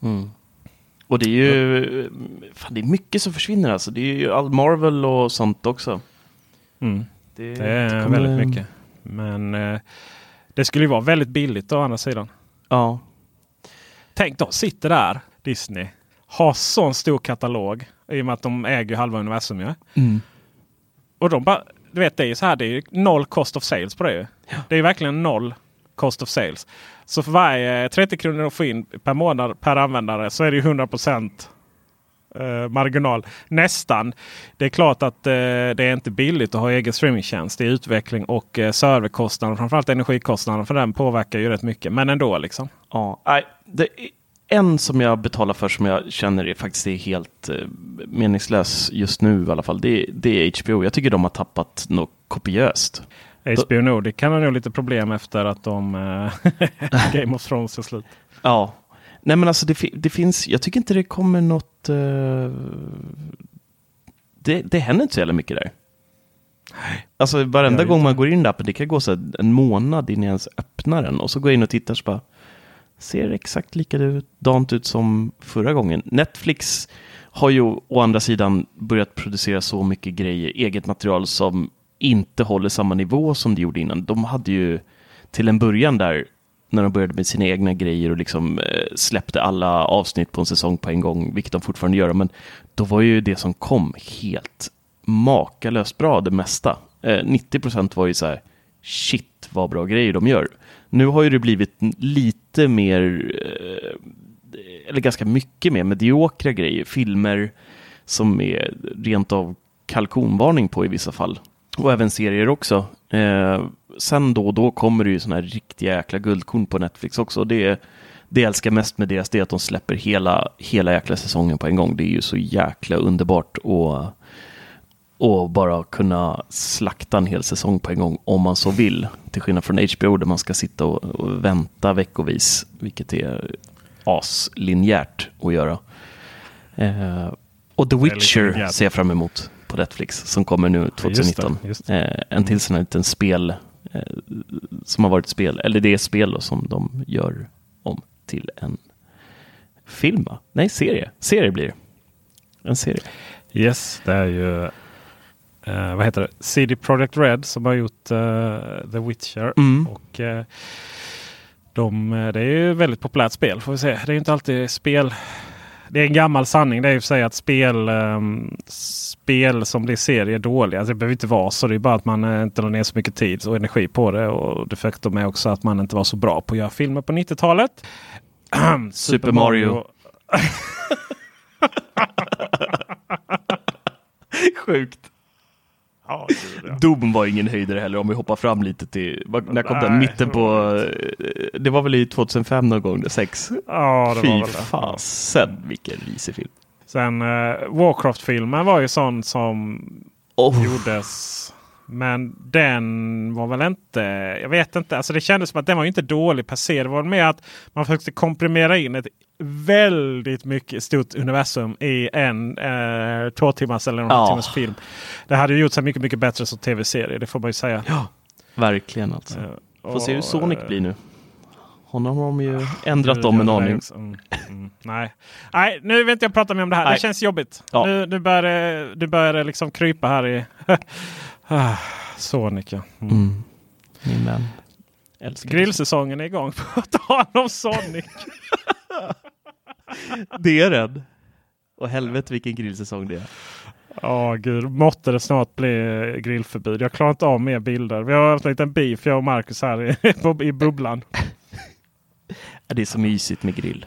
Mm. Och det är ju fan, det är mycket som försvinner alltså. Det är ju all Marvel och sånt också. Mm. Det, det, är kommer... väldigt mycket. Men eh, det skulle ju vara väldigt billigt å andra sidan. Ja. Tänk då, sitter där Disney. Har sån stor katalog. I och med att de äger halva universum. Ja? Mm. Och de bara, du vet det är ju så här, det är noll cost of sales på det. Ja. Det är verkligen noll cost of sales. Så för varje 30 kronor att få in per månad per användare så är det ju 100 eh, marginal. Nästan. Det är klart att eh, det är inte billigt att ha egen streamingtjänst. Det är utveckling och eh, serverkostnader. Framförallt energikostnaden för den påverkar ju rätt mycket. Men ändå liksom. Ja, det, en som jag betalar för som jag känner är faktiskt är helt eh, meningslös just nu i alla fall. Det, det är HBO. Jag tycker de har tappat något kopiöst. HBO Nordic kan ha nog lite problem efter att de eh, Game of Thrones är slut. Ja, Nej men alltså det, det, finns, jag tycker inte det kommer något... Uh, det, det händer inte så jävla mycket där. Alltså varenda gång man går in i appen, det kan gå så en månad innan jag ens öppnar den och så går jag in och tittar så bara ser exakt likadant ut som förra gången. Netflix har ju å andra sidan börjat producera så mycket grejer, eget material som inte håller samma nivå som det gjorde innan. De hade ju till en början där när de började med sina egna grejer och liksom eh, släppte alla avsnitt på en säsong på en gång, vilket de fortfarande gör. Men då var ju det som kom helt makalöst bra, det mesta. Eh, 90 procent var ju så här, shit vad bra grejer de gör. Nu har ju det blivit lite mer, eh, eller ganska mycket mer mediokra grejer, filmer som är rent av kalkonvarning på i vissa fall. Och även serier också. Eh, sen då och då kommer det ju sådana här riktiga jäkla guldkorn på Netflix också. Det, det jag älskar mest med deras det är att de släpper hela, hela jäkla säsongen på en gång. Det är ju så jäkla underbart och, och bara kunna slakta en hel säsong på en gång om man så vill. Till skillnad från HBO där man ska sitta och, och vänta veckovis, vilket är aslinjärt att göra. Eh, och The Witcher ser jag fram emot på Netflix som kommer nu 2019. Just det, just det. Eh, en till sån här liten spel eh, som har varit spel, eller det är spel då, som de gör om till en film va? Nej, serie. Serie blir det. En serie. Yes, det är ju uh, vad heter det? CD Projekt Red som har gjort uh, The Witcher. Mm. Och uh, de, Det är ju väldigt populärt spel får vi se. Det är inte alltid spel det är en gammal sanning det är ju för sig att spel, um, spel som blir serier dåliga. Alltså det behöver inte vara så. Det är bara att man uh, inte la ner så mycket tid och energi på det. Och det faktum är också att man inte var så bra på att göra filmer på 90-talet. Super Mario. Sjukt. Ja, Doom var ingen höjdare heller om vi hoppar fram lite till, när kom den? Mitten på, eh, det var väl i 2005 någon gång, 6? Ja, det Fy var väl det. fasen vilken risig film. Sen uh, Warcraft-filmen var ju sån som oh. gjordes. Men den var väl inte, jag vet inte, alltså det kändes som att den var inte dålig per se. Det var mer att man försökte komprimera in ett väldigt mycket stort universum i en eh, två timmars eller en ja. timmars film. Det hade gjort sig mycket, mycket bättre som tv-serie. Det får man ju säga. Ja, verkligen alltså. Uh, får se hur Sonic blir nu. Honom har de ju uh, ändrat om en aning. Mm, mm, nej. nej, nu vill inte jag prata mer om det här. Nej. Det känns jobbigt. Ja. Nu, nu börjar det, liksom krypa här i ah, Sonic. Ja. Mm. Mm. Min vän. Grillsäsongen är igång. På tal om Sonic. det är den. Och helvete vilken grillsäsong det är. Ja, oh, gud. Måtte det snart bli grillförbud. Jag klarar inte av mer bilder. Vi har haft en liten beef, jag och Marcus här i, i bubblan. det är så mysigt med grill.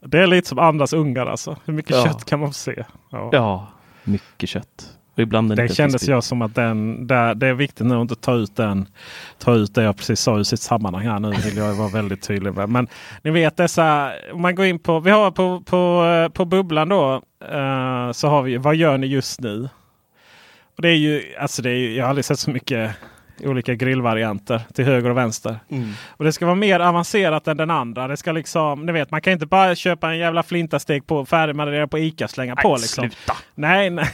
Det är lite som andras ungar alltså. Hur mycket ja. kött kan man få se? Ja, ja mycket kött. Och ibland det kändes jag som att den, där, det är viktigt nu att inte ta ut den. Ta ut det jag precis sa ur sitt sammanhang här nu vill jag vara väldigt tydlig med. Men ni vet dessa, om man går in på, vi har på, på, på bubblan då. Uh, så har vi, vad gör ni just nu? Och det är ju, alltså det är, jag har aldrig sett så mycket olika grillvarianter till höger och vänster. Mm. Och det ska vara mer avancerat än den andra. Det ska liksom, ni vet, man kan inte bara köpa en jävla flintasteg på färdigmarinerad på Ica slänga på. Liksom. Sluta. Nej, nej.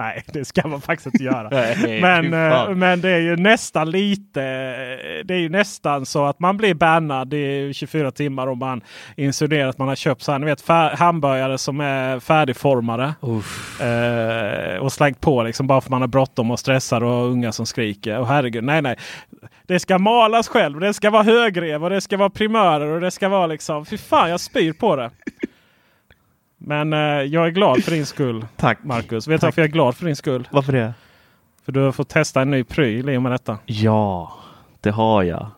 Nej, det ska man faktiskt inte göra. Nej, men, eh, men det är ju nästan lite. Det är ju nästan så att man blir bannad i 24 timmar om man insinuerar att man har köpt så här, ni vet, hamburgare som är färdigformade. Eh, och slängt på liksom bara för att man har bråttom och stressar och unga som skriker. Och herregud, nej, nej. Det ska malas själv. Det ska vara högrev och det ska vara primörer och det ska vara liksom. Fy fan, jag spyr på det. Men eh, jag är glad för din skull. Tack. Marcus. Vet du varför jag är glad för din skull? Varför det? För du har fått testa en ny pryl i och med detta. Ja, det har jag.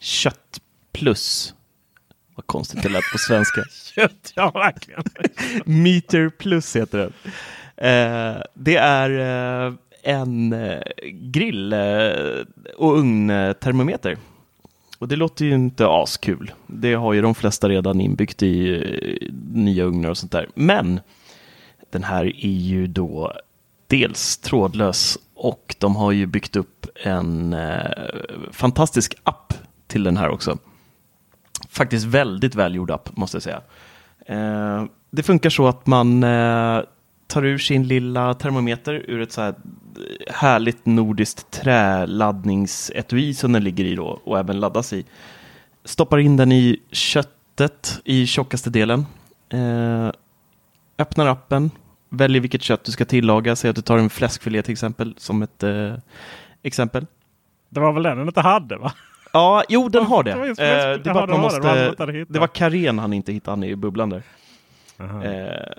Kött plus. Vad konstigt det lät på svenska. Kött, ja verkligen. Meter plus heter det. Eh, det är eh, en eh, grill eh, och ugntermometer. Och det låter ju inte askul. Det har ju de flesta redan inbyggt i eh, nya ugnar och sånt där. Men den här är ju då dels trådlös och de har ju byggt upp en eh, fantastisk app till den här också. faktiskt väldigt välgjord app, måste jag säga. Eh, det funkar så att man eh, tar ur sin lilla termometer ur ett så här härligt nordiskt träladdningsetui som den ligger i då och även laddas i. Stoppar in den i köttet i tjockaste delen. Eh, öppnar appen, väljer vilket kött du ska tillaga. Säg att du tar en fläskfilé till exempel som ett eh, exempel. Det var väl den den inte hade va? Ja, jo den har det. Det var Eh, det var måste... Det var karen han inte hittade, han är i bubblan där. Aha. Eh,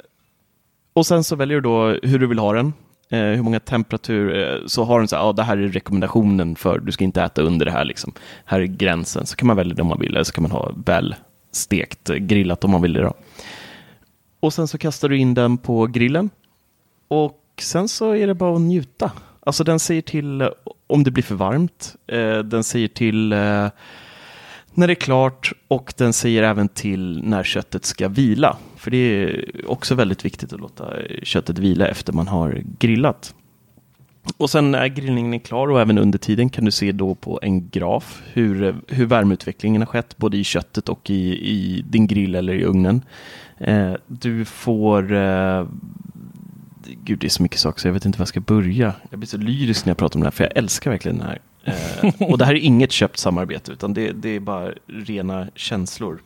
och sen så väljer du då hur du vill ha den. Eh, hur många temperatur, eh, så har den så här, ja det här är rekommendationen för, du ska inte äta under det här liksom. Här är gränsen, så kan man välja det om man vill, eller så kan man ha väl stekt, eh, grillat om man vill det då. Och sen så kastar du in den på grillen. Och sen så är det bara att njuta. Alltså den säger till eh, om det blir för varmt. Eh, den säger till eh, när det är klart och den säger även till när köttet ska vila. För det är också väldigt viktigt att låta köttet vila efter man har grillat. Och sen när grillningen är klar och även under tiden kan du se då på en graf hur, hur värmeutvecklingen har skett både i köttet och i, i din grill eller i ugnen. Eh, du får eh, Gud, det är så mycket saker så jag vet inte var jag ska börja. Jag blir så lyrisk när jag pratar om det här, för jag älskar verkligen den här. Eh, och det här är inget köpt samarbete, utan det, det är bara rena känslor.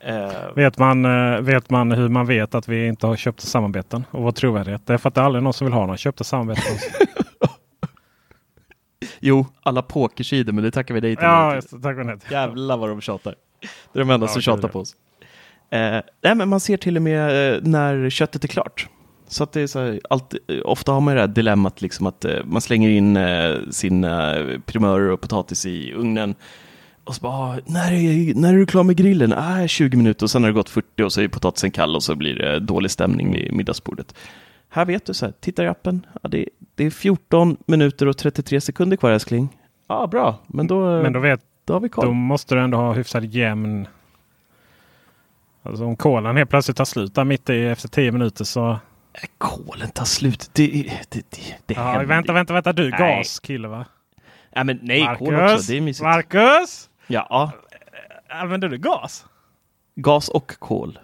Eh, Vet man, eh, vet man hur man vet att vi inte har köpta samarbeten och vår trovärdighet? Det är för att det är aldrig någon som vill ha några köpta samarbeten. jo, alla pokersidor, men det tackar vi dig till. ja, just det. Tack och nej. Jävlar vad de tjatar. Det är de enda Ja, som tjatar ja. på oss. Eh, nej, men man ser till och med eh, när köttet är klart. Så att det är så här, alltid, eh, ofta har man det här dilemmat liksom att eh, man slänger in eh, sina primörer och potatis i ugnen. Och så bara, ah, när är, när är du klar med grillen? Ah, 20 minuter och sen har det gått 40 och så är potatisen kall och så blir det dålig stämning vid middagsbordet. Här vet du, så här, tittar i appen, ja, det, det är 14 minuter och 33 sekunder kvar älskling. Ja, bra, men då, Men då, vet, då har vi koll. då måste du ändå ha hyfsat jämn... Alltså om kolan helt plötsligt tar slut där mitt i efter 10 minuter så... Äh, Kolen tar slut. Det, det, det, det Ja, händer vänta, vänta, vänta. Du Nej. gaskille va? Nej, men nej, kol Marcus? också. Det är mysigt. Marcus! Ja, Använder du gas? gas och kol.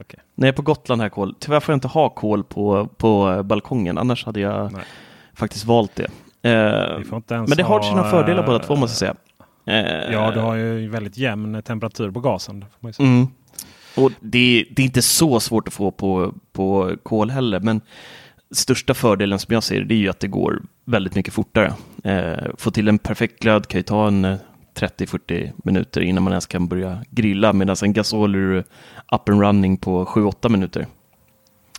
Okej. När jag är på Gotland här kol. Tyvärr får jag inte ha kol på, på eh, balkongen. Annars hade jag Nej. faktiskt valt det. Eh, ens men det har ha, sina fördelar eh, båda två måste jag säga. Eh, Ja, du har ju väldigt jämn temperatur på gasen. Mm. Och det, det är inte så svårt att få på, på kol heller, men största fördelen som jag ser det är ju att det går väldigt mycket fortare. Eh, få till en perfekt glöd kan ju ta en eh, 30-40 minuter innan man ens kan börja grilla, medan en gasol är up and running på 7-8 minuter.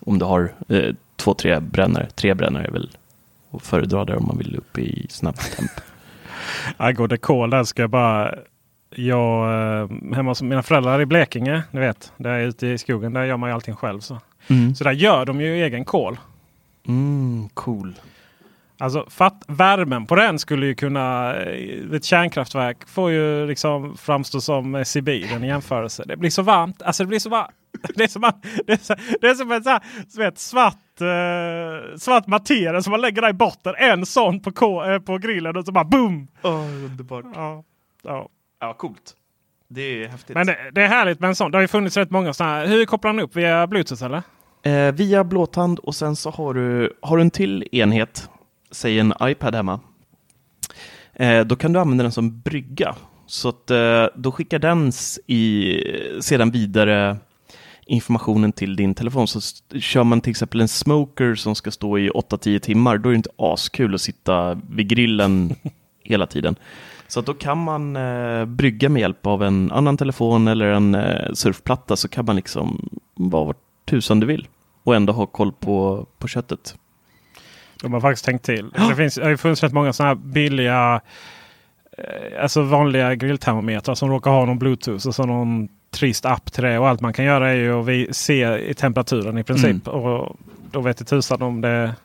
Om du har eh, två, tre brännare. Tre brännare är väl att föredra där om man vill upp i snabb temp. Angående kol där ska jag bara... Jag, eh, hemma hos mina föräldrar i Blekinge, ni vet, där ute i skogen, där gör man ju allting själv. Så, Mm. så där gör de ju egen kol. Mm, cool. Alltså fatt, värmen på den skulle ju kunna... eh, Ett kärnkraftverk får ju liksom framstå som eh, Sibirien i jämförelse. Det blir så varmt. Alltså det blir så varmt. Det är som, att- det är så, det är som en så här, så vet, svart, eh, svart materia som man lägger där i botten. En sån på, eh, på grillen och så bara boom! Oh, underbart. Ja, ja. Ja, coolt. Det är häftigt. Men det, det är härligt med en sån. Det har ju funnits rätt många sådana här. Hur kopplar den upp? Via Bluetooth eller? Eh, via blåtand och sen så har du, har du en till enhet, säg en iPad hemma. Eh, då kan du använda den som brygga. Så att, eh, då skickar den i, sedan vidare informationen till din telefon. Så kör man till exempel en smoker som ska stå i 8-10 timmar, då är det inte askul att sitta vid grillen hela tiden. Så då kan man eh, brygga med hjälp av en annan telefon eller en eh, surfplatta så kan man liksom vara vart tusan du vill och ändå ha koll på, på köttet. De har faktiskt tänkt till. Det finns, det har funnits rätt många sådana här billiga, eh, alltså vanliga grilltermometrar som råkar ha någon bluetooth och så någon trist app till det. Och allt man kan göra är ju att vi se i temperaturen i princip. Och då vet det tusan om det.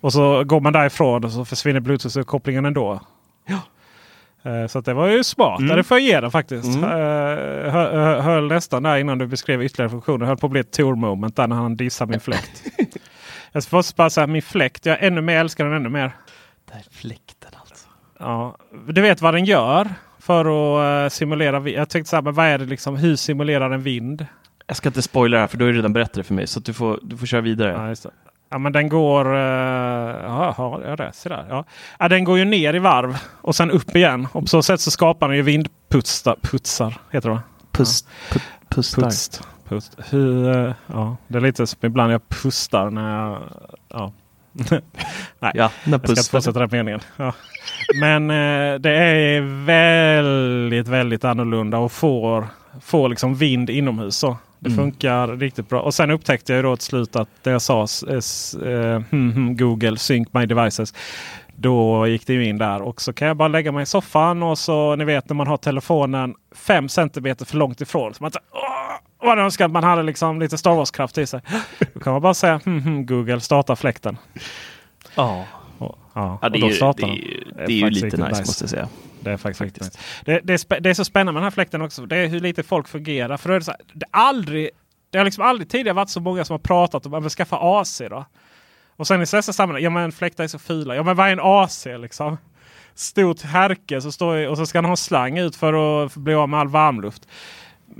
Och så går man därifrån och så försvinner bluetooth-kopplingen ändå. Ja. Eh, Så det var ju smart. Mm. Det får jag ge den faktiskt. Mm. Eh, hö- hö- Höll nästan där innan du beskrev ytterligare funktioner. Höll på att bli ett Tor-moment där när han dissar min fläkt. jag får bara säga min fläkt. Jag ännu mer älskar den ännu mer. Där fläkten alltså. Ja, du vet vad den gör? För att uh, simulera. Jag tänkte så här, men vad är det liksom? Hur simulerar en vind? Jag ska inte spoila det här för är det redan berättat det för mig. Så du, får, du får köra vidare. Ja, Ja men den går... Uh, ja, ja, det, så där, ja. ja, den går ju ner i varv och sen upp igen. Och på så sätt så skapar den ju vindputsar. Putsar, heter det Pust, ja. pustar. Pust, pust. Hur, uh, ja, det är lite som ibland jag pustar när jag... Ja. Nej, ja, jag ska inte fortsätta den meningen. Ja. Men uh, det är väldigt, väldigt annorlunda och får, får liksom vind inomhus. Så. Det mm. funkar riktigt bra. Och sen upptäckte jag då till slut att det jag sa uh, Google Sync My Devices. Då gick det ju in där och så kan jag bara lägga mig i soffan och så ni vet när man har telefonen 5 cm för långt ifrån. Så man så, Åh, vad önskar att man hade liksom lite Star Wars-kraft i sig. Då kan man bara säga hm, Google starta fläkten. Ja. Och, ja, ja det, är ju, det, är, det är ju lite nice, nice måste jag säga. Det är faktiskt, faktiskt. Det, det, är det, är så spännande med den här fläkten också. Det är hur lite folk fungerar. För det, är så här, det, aldrig, det har liksom aldrig tidigare varit så många som har pratat om att skaffa AC. Då. Och sen i nästa sammanhang, ja men fläktar är så fula. Ja men vad är en AC liksom? Stort härke så står, och så ska han ha slang ut för att bli av med all varmluft.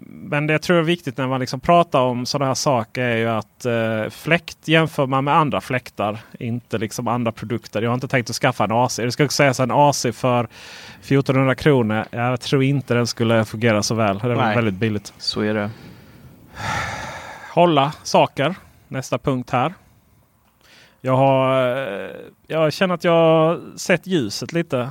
Men det jag tror är viktigt när man liksom pratar om sådana här saker är ju att eh, fläkt jämför man med andra fläktar. Inte liksom andra produkter. Jag har inte tänkt att skaffa en AC. Det ska också sägas en AC för 1400 kronor. Jag tror inte den skulle fungera så väl. Det var väldigt billigt. Så är det. Hålla saker. Nästa punkt här. Jag, har, eh, jag känner att jag har sett ljuset lite.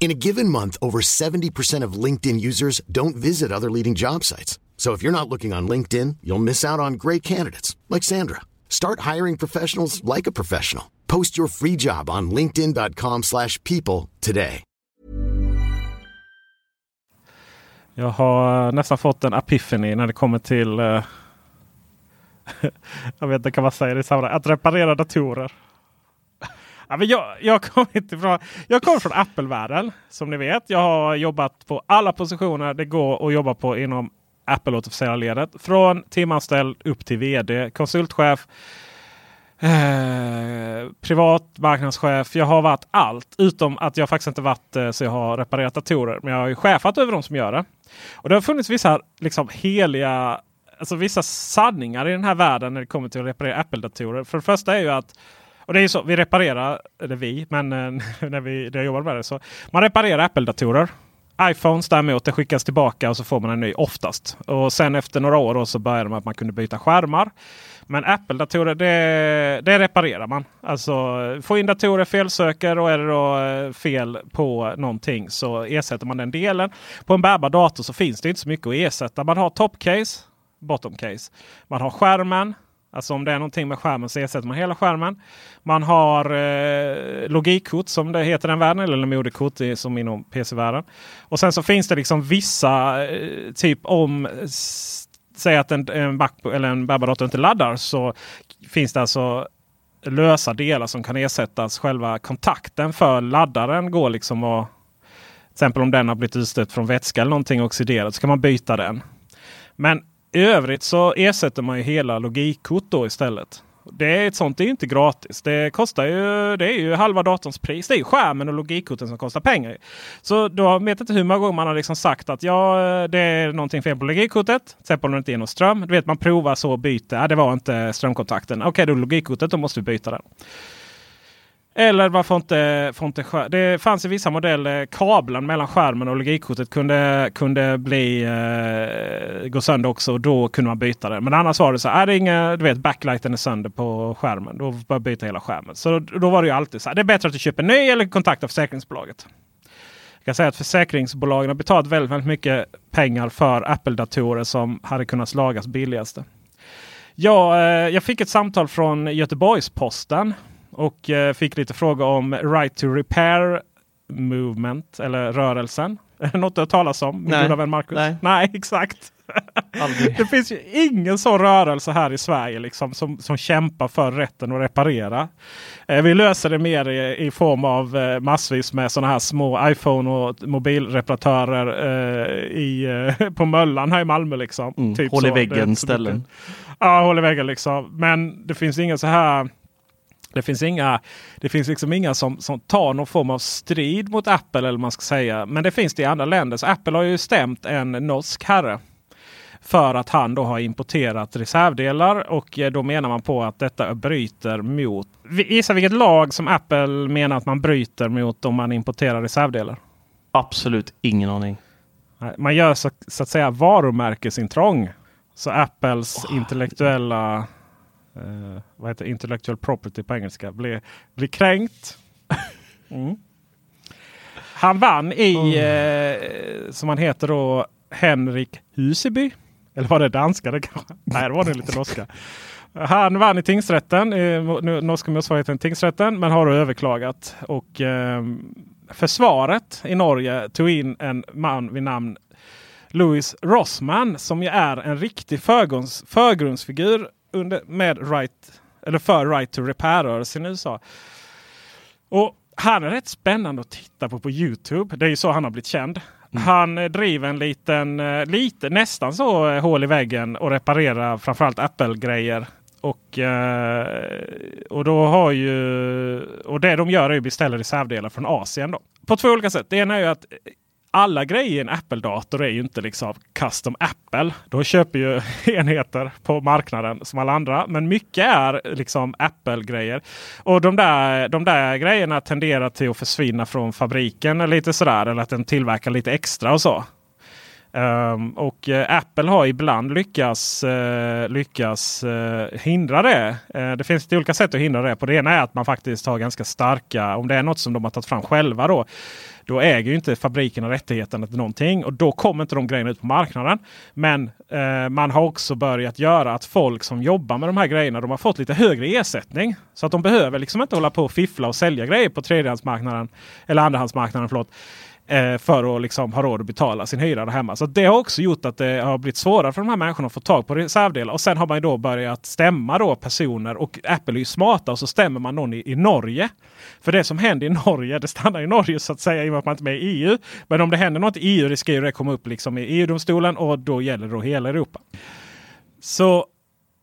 In a given month, over 70% of LinkedIn users don't visit other leading job sites. So if you're not looking on LinkedIn, you'll miss out on great candidates like Sandra. Start hiring professionals like a professional. Post your free job on linkedin.com/people today. Jag har eh, nästan fått en epiphany när det kommer till uh, jag vet inte kan man säga det samma att reparera datorer. Ja, men jag, jag, kommer från, jag kommer från Apple-världen som ni vet. Jag har jobbat på alla positioner det går att jobba på inom Apple återförsäljarledet. Från timanställd upp till vd, konsultchef, eh, privat marknadschef. Jag har varit allt utom att jag faktiskt inte varit eh, så jag har reparerat datorer. Men jag har ju chefat över de som gör det. Och det har funnits vissa liksom heliga Alltså vissa sanningar i den här världen när det kommer till att reparera Apple-datorer. För det första är ju att och det är så, vi reparerar, eller vi, men eh, när, vi, när jag jobbar med det. Så man reparerar Apple-datorer. iPhones däremot, det skickas tillbaka och så får man en ny oftast. Och sen efter några år så började man att man kunde byta skärmar. Men Apple-datorer det, det, reparerar man. Alltså får in datorer, felsöker och är det då eh, fel på någonting så ersätter man den delen. På en bärbar dator så finns det inte så mycket att ersätta. Man har topcase bottom case. Man har skärmen. Alltså om det är någonting med skärmen så ersätter man hela skärmen. Man har eh, logikkort som det heter i den världen. Eller moderkort som inom PC-världen. Och sen så finns det liksom vissa eh, typ om Säg att en, en, Mac, eller en Baba-dator inte laddar så finns det alltså lösa delar som kan ersättas. Själva kontakten för laddaren går liksom att till exempel om den har blivit utstött från vätska eller någonting oxiderat så kan man byta den. Men i övrigt så ersätter man ju hela logikkort då istället. Det är ett sånt det är inte gratis. Det kostar ju, det är ju halva datorns pris. Det är ju skärmen och logikkorten som kostar pengar. Så då vet inte hur många gånger man har liksom sagt att ja, eh, det är någonting fel på logikkortet. Till exempel om det inte är någon ström. Du vet man provar så och byter. Ja, det var inte strömkontakten. Okej, okay, då logikkortet. Då måste vi byta den. Eller varför inte, får inte Det fanns i vissa modeller eh, kabeln mellan skärmen och logikkortet kunde, kunde bli, eh, gå sönder också. Och då kunde man byta det. Men annars var det så här. Äh, är det inga, du vet backlighten är sönder på skärmen. Då får man byta hela skärmen. Så då, då var det ju alltid så här. Det är bättre att du köper en ny eller kontaktar försäkringsbolaget. Jag kan säga att försäkringsbolagen har betalat väldigt, väldigt mycket pengar för Apple-datorer som hade kunnat lagas billigaste. Ja, eh, jag fick ett samtal från Göteborgs-Posten och eh, fick lite frågor om Right to Repair Movement eller rörelsen. Är det något du har talas om? Nej. Goda vän Marcus? Nej. Nej, exakt. det finns ju ingen sån rörelse här i Sverige liksom, som, som kämpar för rätten att reparera. Eh, vi löser det mer i, i form av eh, massvis med sådana här små iPhone och mobilreparatörer eh, i, eh, på Möllan här i Malmö. Liksom. Mm, typ hål i så. väggen ställen. Ja, hål i väggen liksom. Men det finns inga så här det finns inga, det finns liksom inga som, som tar någon form av strid mot Apple. eller man ska säga. Men det finns det i andra länder. Så Apple har ju stämt en norsk herre. För att han då har importerat reservdelar och eh, då menar man på att detta bryter mot. Gissa vilket lag som Apple menar att man bryter mot om man importerar reservdelar? Absolut ingen aning. Man gör så, så att säga varumärkesintrång. Så Apples oh. intellektuella uh, vad heter intellectual property på engelska, blir, blir kränkt. Mm. Han vann i, uh, som han heter då, Henrik Huseby. Eller var det danska? Det kanske? Nej, det var det lite norska. Han vann i tingsrätten, i norska motsvarigheten tingsrätten, men har överklagat. Och eh, försvaret i Norge tog in en man vid namn Louis Rossman som ju är en riktig förgrunds, förgrundsfigur under, med right, eller för Right to Repair-rörelsen i USA. Och han är rätt spännande att titta på på Youtube. Det är ju så han har blivit känd. Mm. Han eh, driver en liten, eh, lite, nästan så eh, hål i väggen och reparerar framförallt Apple-grejer. Och, och då har ju och det de gör är att beställa reservdelar från Asien. Då. På två olika sätt. Det ena är ju att alla grejer i en Apple-dator är ju inte liksom custom Apple. De köper ju enheter på marknaden som alla andra. Men mycket är liksom Apple-grejer. Och de där, de där grejerna tenderar till att försvinna från fabriken lite sådär. Eller att den tillverkar lite extra och så. Um, och uh, Apple har ibland lyckats, uh, lyckas uh, hindra det. det finns lite olika sätt att hindra det. På det ena är att man faktiskt har ganska starka, om det är något som de har tagit fram själva då. Då äger ju inte fabrikerna rättigheterna till någonting och då kommer inte de grejerna ut på marknaden. Men eh, man har också börjat göra att folk som jobbar med de här grejerna de har fått lite högre ersättning. Så att de behöver liksom inte hålla på och fiffla och sälja grejer på tredjehandsmarknaden. Eller andrahandsmarknaden. Förlåt Eh, för att liksom ha råd att betala sin hyra där hemma. Så det har också gjort att det har blivit svårare för de här människorna att få tag på reservdelar. Och sen har man då börjat stämma då personer och Apple är ju smarta och så stämmer man någon i, i Norge. För det som händer i Norge, det stannar i Norge så att säga i och med att man inte är med i EU. Men om det händer något i EU riskerar det komma upp liksom i EU-domstolen och då gäller det då hela Europa. Så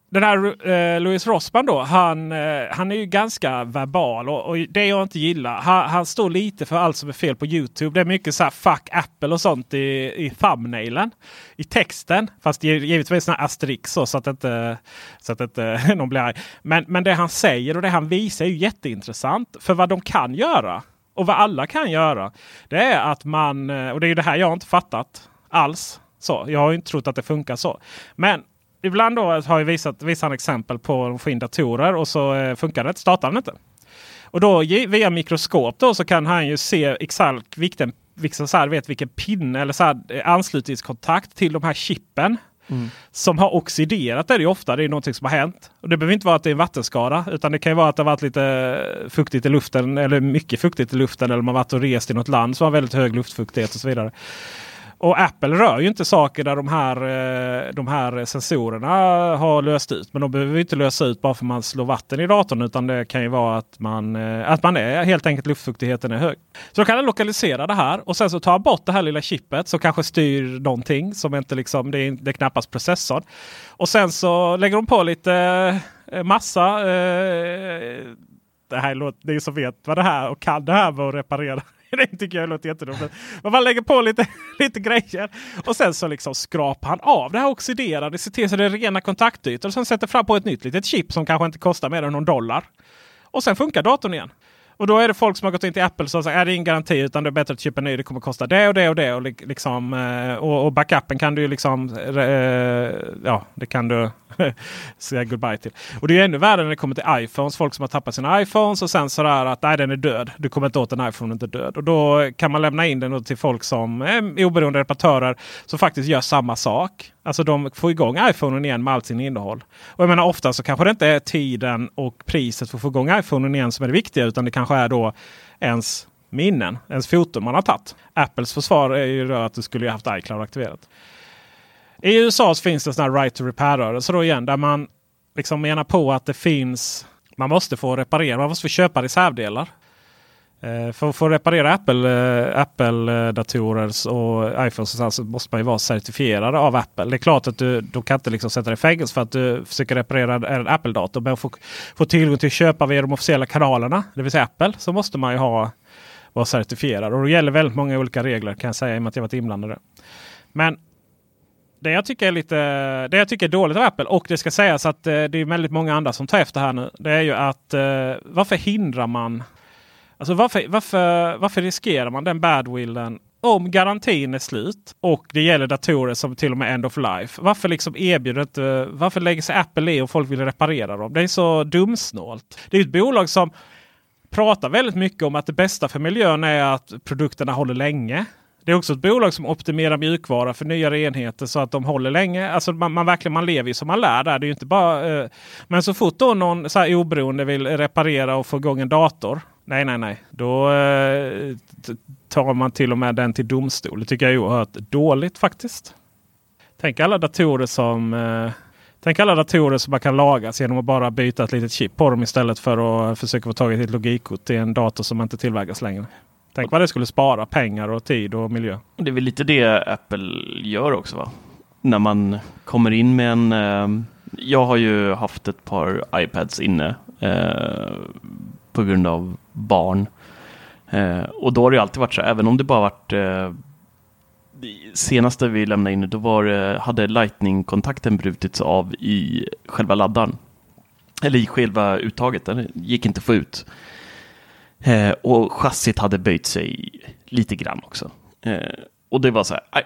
den här eh, Louis Rossman då, han, eh, han är ju ganska verbal och, och, det jag inte gillar. Han, han, står lite för allt som är fel på Youtube. Det är mycket så här fuck Apple och sånt i, i thumbnailen. I texten. Fast givetvis sån asterix så, så att inte, så att inte någon blir arg. Men, men det han säger och det han visar är ju jätteintressant. För vad de kan göra och vad alla kan göra. Det är att man, eh, och det är ju det här jag inte fattat alls. Så, jag har inte trott att det funkar så. Men ibland då har jag visat vissa exempel på att få in datorer och så eh, funkar det startar den inte. Och då via mikroskop då så kan han ju se exakt vilken, vilken, så här, vet vilken pinne eller så här, eh, anslutningskontakt till de här chippen som har oxiderat. Det är det ju ofta. Det är någonting som har hänt. Och det behöver inte vara att det är en vattenskada. Utan det kan ju vara att det har varit lite fuktigt i luften. Eller mycket fuktigt i luften. Eller man har varit och rest i något land som har väldigt hög luftfuktighet och så vidare. Och Apple rör ju inte saker där de här, eh, de här sensorerna har löst ut. Men de behöver inte lösa ut bara för man slår vatten i datorn. Utan det kan ju vara att man, eh, att man är helt enkelt luftfuktigheten är hög. Så då kan den lokalisera det här och sen så tar bort det här lilla chippet som kanske styr någonting som inte liksom, det är, det är knappast processorn. Och sen så lägger de på lite eh, massa. Eh, det här låter, ni som vet vad det här och kan det här med att reparera det tycker jag låter jätteroligt. Man bara lägger på lite, lite grejer och sen så liksom skrapar han av det här oxiderade. Ser till så det är rena kontaktytor. Och sen sätter fram på ett nytt litet chip som kanske inte kostar mer än någon dollar. Och sen funkar datorn igen. Och då är det folk som har gått in till Apple och sagt att det är ingen garanti utan det är bättre att köpa en ny. Det kommer kosta det och det och det. Och, liksom, eh, och, och backupen kan du ju liksom... Eh, ja, det kan du säga goodbye till. Och det är ännu värre när det kommer till iPhones. Folk som har tappat sina iPhones och sen sådär att nej, den är död. Du kommer inte åt en iPhone, inte död. Och då kan man lämna in den till folk som är oberoende reparatörer som faktiskt gör samma sak. Alltså de får igång iPhonen igen med allt sin innehåll. Och jag menar ofta så kanske det inte är tiden och priset för att få igång iPhonen igen som är det viktiga. Utan det kanske är då ens minnen, ens foton man har tagit. Apples försvar är ju att du skulle haft iCloud aktiverat. I USA finns det sådana right to repair-rörelser då igen där man liksom menar på att det finns man måste få reparera, man måste få köpa reservdelar. Eh, för att få reparera eh, Apple-datorer Apple och iPhones så måste man ju vara certifierad av Apple. Det är klart att du, du kan inte liksom sätta dig i fängelse för att du försöker reparera en Apple-dator. Men för att få tillgång till att köpa via de officiella kanalerna, det vill säga Apple, så måste man ju ha, vara certifierad. Och det gäller väldigt många olika regler kan jag säga i och med att jag varit inblandad. Men det jag tycker är lite det jag tycker är dåligt av Apple och det ska sägas att eh, det är väldigt många andra som tar efter här nu. Det är ju att varför hindrar man? Alltså varför, varför, varför riskerar man den badwillen om garantin är slut och det gäller datorer som till och med end of life. Varför liksom erbjuder inte, varför lägger sig Apple i och folk vill reparera dem? Det är så dumsnålt. Det är ett bolag som pratar väldigt mycket om att det bästa för miljön är att produkterna håller länge. Det är också ett bolag som optimerar mjukvara för nya enheter så att de håller länge. Alltså man, man verkligen man lever ju som man lär där. Det är inte bara, eh, men så fort då någon så här oberoende vill reparera och få igång en dator. Nej, nej, nej. Då eh, tar man till och med den till domstol. Det tycker jag är oerhört dåligt faktiskt. Tänk alla datorer som eh, Tänk alla datorer som man kan lagas genom att bara byta ett litet chip på dem istället för att försöka få tag i ett logikkort till en dator som inte tillverkas längre. Tänk vad det skulle spara pengar och tid och miljö. Det är väl lite det Apple gör också va? När man kommer in med en... Eh, jag har ju haft ett par iPads inne eh, på grund av barn. Eh, och då har det alltid varit så, även om det bara varit eh, senaste vi lämnade in, då var eh, hade Lightning-kontakten brutits av i själva laddaren. Eller i själva uttaget, den gick inte att få ut. Eh, och chassit hade böjt sig lite grann också. Eh, och det var så här, nej,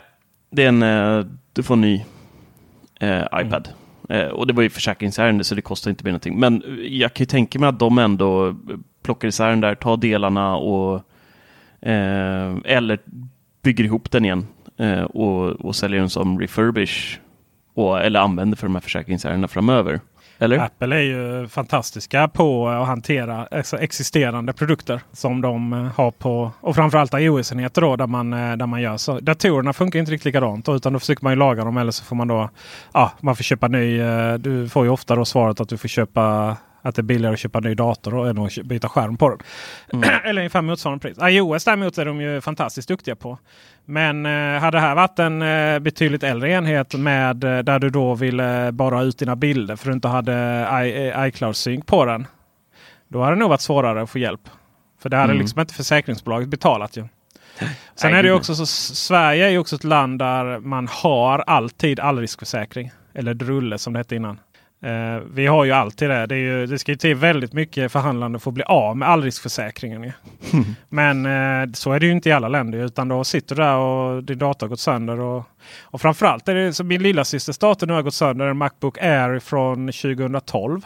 det är en, eh, du får en ny eh, iPad. Mm. Eh, och det var ju försäkringsärende så det kostar inte mer någonting. Men eh, jag kan ju tänka mig att de ändå eh, plockar isär den där, tar delarna och eh, eller bygger ihop den igen och, och säljer den som refurbish och, eller använder för de här försäkringsärendena framöver. Eller? Apple är ju fantastiska på att hantera alltså, existerande produkter som de eh, har på och framförallt iOS-enheter då där man, eh, där man gör så. Datorerna funkar inte riktigt likadant utan då försöker man ju laga dem eller så får man då ja, man får köpa ny. Eh, du får ju ofta då svaret att du får köpa att det är billigare att köpa en ny dator än att byta skärm på den. Mm. Eller ungefär motsvarande pris. iOS däremot är de ju fantastiskt duktiga på. Men eh, hade det här varit en eh, betydligt äldre enhet med eh, där du då ville bara ha ut dina bilder för du inte hade eh, iCloud-synk på den. Då hade det nog varit svårare att få hjälp. För det hade mm. liksom inte försäkringsbolaget betalat ju. Sen är det också så Sverige är ju också ett land där man har alltid allriskförsäkring. Eller drulle som det hette innan. Uh, vi har ju alltid det. Det, ju, det ska ju till väldigt mycket förhandlande för att bli av med allriskförsäkringen. Mm. Men uh, så är det ju inte i alla länder. Utan då sitter du där och din dator har gått sönder. Och, och framförallt är det som min lilla systers dator nu har gått sönder. En Macbook Air från 2012.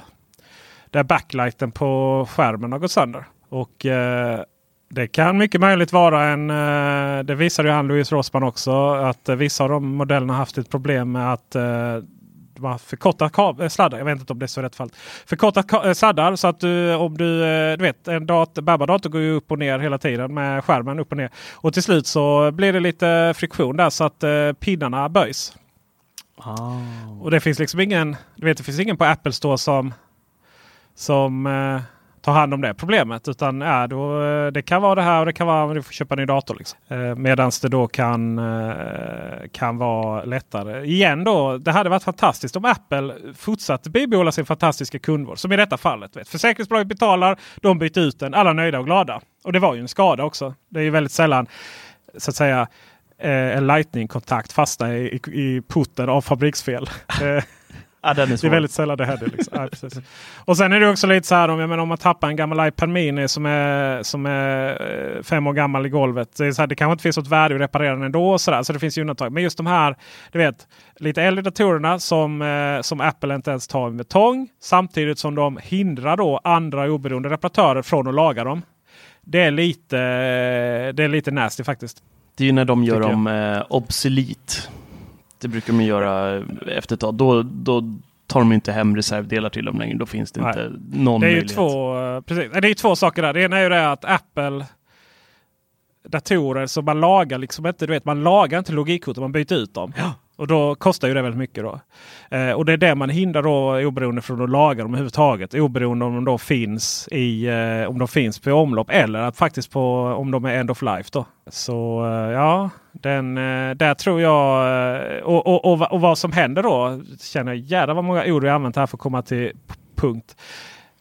Där backlighten på skärmen har gått sönder. Och uh, Det kan mycket möjligt vara en... eh, Det visade ju han Louise Rossman också. Att eh, vissa av de modellerna haft ett problem med att eh, har förkortat eh, sladdar. Jag vet inte om det är så rätt fall. Förkortat eh, sladdar så att du, om du, eh, du vet, en dat- bärbar-dator går ju upp och ner hela tiden med skärmen upp och ner. Och till slut så blir det lite friktion där så att eh, pinnarna böjs. Och det finns liksom ingen, du vet, det finns ingen på Apple Store som, som ta hand om det problemet. Utan ja, då, eh, det kan vara det här och det kan vara att du får köpa en ny dator. Liksom. Eh, Medan det då kan, eh, kan vara lättare. Igen då, det hade varit fantastiskt om Apple fortsatte bibehålla sin fantastiska kundvård. Som i detta fallet. Vet. Försäkringsbolaget betalar, de byter ut den, alla nöjda och glada. Och det var ju en skada också. Det är ju väldigt sällan så att säga eh, en lightning-kontakt fastnar i, i, i putten av fabriksfel. Eh, Eh, Ja, det är väldigt sällan det händer. Liksom. Ja. Och sen är det också lite så här om, jag menar, om man tappar en gammal iPad Mini som är, som är eh, fem år gammal i golvet. Det, är så här, det kanske inte finns något värde att reparera den ändå. Och så, där, så det finns ju undantag. Men just de här du vet, lite äldre datorerna som, eh, som Apple inte ens tar med tång. Samtidigt som de hindrar då andra oberoende reparatörer från att laga dem. Det är lite, det är lite nasty faktiskt. Det är ju när de gör dem eh, obsolet. Det brukar de göra efter ett tag. Då, då tar de inte hem reservdelar till dem längre. Då finns det Nej. inte någon Det är ju möjlighet. två, eh, precis. Det är ju två saker där. Det ena är ju det att Apple datorer så man lagar liksom inte, du vet, man lagar inte logikkorten, man byter ut dem. Och då kostar ju det väldigt mycket. då. Eh, och det är det man hindrar då oberoende från att laga dem överhuvudtaget. Oberoende om de då finns i eh, om de finns på omlopp eller att faktiskt på om de är end of life. då. Så eh, ja, den, eh, där tror jag eh, och, och, och, och vad som händer då känner jag jävlar vad många ord vi använt här för att komma till punkt.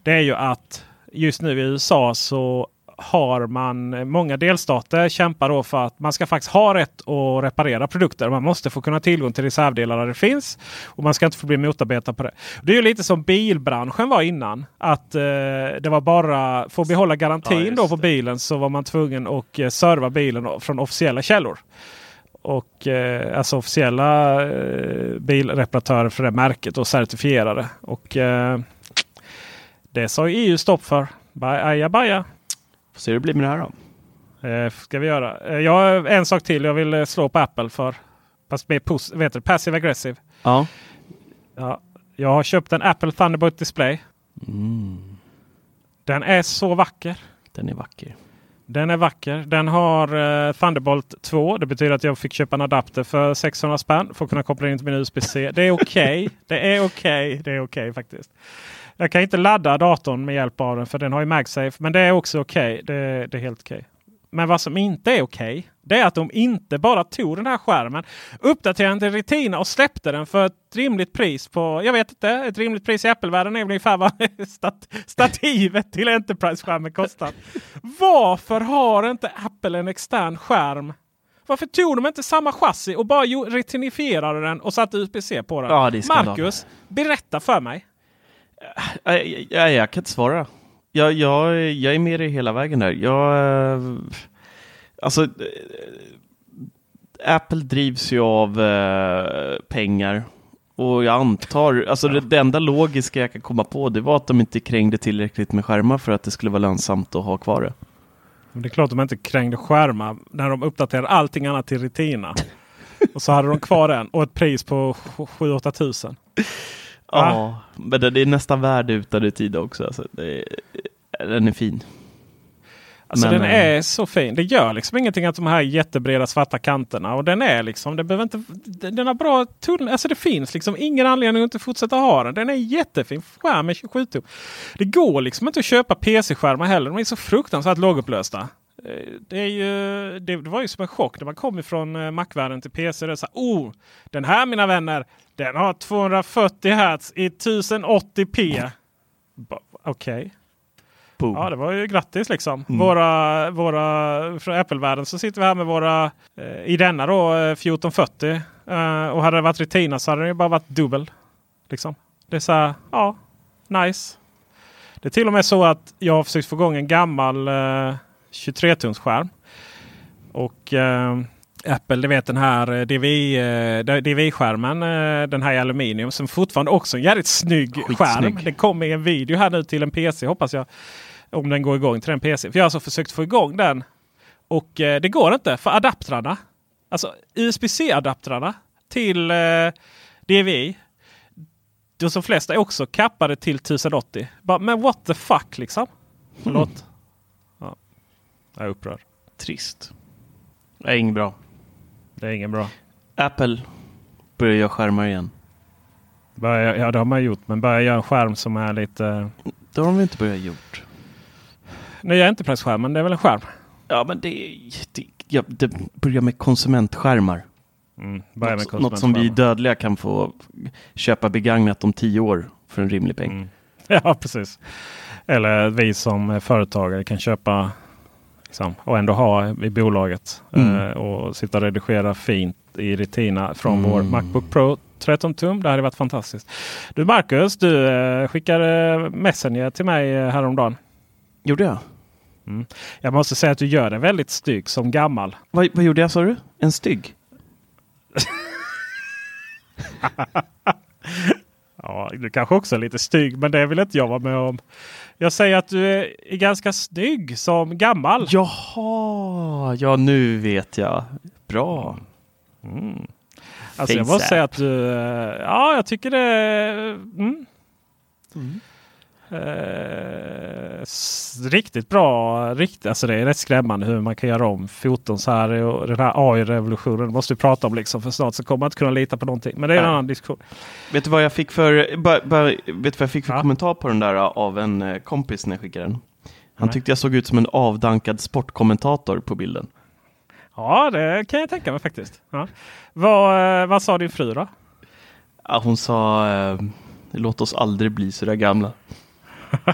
Det är ju att just nu i USA så har man många delstater kämpar då för att man ska faktiskt ha rätt att reparera produkter. Man måste få kunna tillgång till reservdelar där det finns. Och man ska inte få bli motarbetad på det. Det är ju lite som bilbranschen var innan. Att eh, det var bara för att behålla Ja, garantin just då på bilen så var man tvungen att eh, serva bilen från officiella källor. Och eh, alltså officiella eh, bilreparatörer för det märket och certifierade. Och eh, det sa ju EU stopp för. Aja baja. Får se hur det blir med det här då. Eh, ska vi göra. Eh, jag en sak till jag vill eh, slå på Apple för. Fast mer pos- vet du, passive aggressive. Ja. Ja, jag har köpt en Apple Thunderbolt display. Mm, Den är så vacker. den är vacker. Den är vacker. Den har eh, Thunderbolt 2. Det betyder att jag fick köpa en adapter för 600 spänn för att kunna koppla in till min USB-C. Det är okej. det är okej. Det är okej faktiskt. Jag kan inte ladda datorn med hjälp av den för den har ju MagSafe. Men det är också okej. Det, det är helt okej. Men vad som inte är okej, det är att de inte bara tog den här skärmen, uppdaterade den till Retina och släppte den för ett rimligt pris på, jag vet inte, ett rimligt pris i Apple-världen är väl ungefär vad stat, stativet till Enterprise-skärmen kostar. Varför har inte Apple en extern skärm? Varför tog de inte samma chassi och bara retinifierade den och satte USB-C på den? Ja. Marcus, berätta för mig. Jag, jag, jag kan inte svara. Jag, jag, jag är med dig hela vägen där. Jag, eh, alltså, eh, Apple drivs ju av eh, pengar. Och jag antar, alltså det, det enda logiska jag kan komma på det var att de inte krängde tillräckligt med skärmar för att det skulle vara lönsamt att ha kvar det. Men det är klart de inte krängde skärmar när de uppdaterade allting annat till Retina. och så hade de kvar den och ett pris på 7-8 tusen. Ja, men det, det är nästan värdeutad i tid också. Alltså, det, den är fin. Alltså Men, den eh, är så fin. Det gör liksom ingenting att de här jättebreda svarta kanterna. Och den är liksom, det behöver inte, den har bra tunnel. Alltså det finns liksom ingen anledning att inte fortsätta ha den. Den är jättefin skärm med 27 tum. Det går liksom inte att köpa PC-skärmar heller. De är så fruktansvärt lågupplösta. Eh, Det, är ju, det, det var ju som en chock när man kom ifrån eh, Mac-världen till PC. Det så här, oh, den här mina vänner, den har 240 Hz i 1080p. Ba- Okej. boom. Ja, det var ju grattis liksom. Våra, våra, från Apple-världen så sitter vi här med våra, eh, i denna då, eh, 1440. Eh, och hade det varit Retina så hade det ju bara varit dubbel. Liksom. Det är så här, ja, nice. Det är till och med så att jag har försökt få igång en gammal eh, 23-tums skärm. Och eh, Apple, du vet den här eh, DVI, eh, DVI-skärmen, eh, den här i aluminium som fortfarande också är en jävligt snygg Skitsnygg. skärm. Det kommer en video här nu till en PC hoppas jag. Om den går igång till den PC. För jag har alltså försökt få igång den. Och det går inte för adaptrarna. Alltså USB-C-adaptrarna till eh, DVI. De som flesta är också kappade till 1080. Bara, men what the fuck liksom. Förlåt. Ja. Jag är upprörd. Trist. Det är inget bra. Det är ingen bra. Apple börjar göra skärmar igen. Börja, ja det har man gjort. Men börja göra en skärm som är lite... Det har de inte börjat gjort. Nya Enterprise-skärmen, det är väl en skärm? Ja, men det, det, ja, det börjar med konsumentskärmar. Mm, börja med Något, något som vi dödliga kan få köpa begagnat om tio år för en rimlig peng. Mm. Ja, precis. Eller vi som företagare kan köpa liksom, och ändå ha i bolaget. Mm. Eh, och sitta och redigera fint i Retina från Mm. vår Macbook Pro 13 tum. Det hade varit fantastiskt. Du Marcus, du eh, skickade Messenger till mig eh, häromdagen. Gjorde jag? Jag måste säga att du gör det väldigt stygg som gammal. Vad, vad gjorde jag sa du? En stygg? Ja, du kanske också är lite stygg, men det vill inte jag vara med om. Jag säger att du är, ganska stygg som gammal. Jaha, ja nu vet jag. Bra. Alltså jag måste säga att du... eh, Ja, jag tycker det... Mm. Eh, riktigt bra. Riktigt, alltså det är rätt skrämmande hur man kan göra om foton så här. Och den här AI-revolutionen måste vi prata om liksom. För snart så kommer man inte kunna lita på någonting. Men det är en Nej. annan diskussion. Vet du vad jag fick för, bara, bara, vet du vad jag fick för Ja. kommentar på den där uh, av en eh, kompis när jag skickade den? Han Nej. tyckte jag såg ut som en avdankad sportkommentator på bilden. Ja, det kan jag tänka mig faktiskt. Ja. Vad, eh, vad sa din fru då? Ja, hon sa eh, låt oss aldrig bli så där gamla.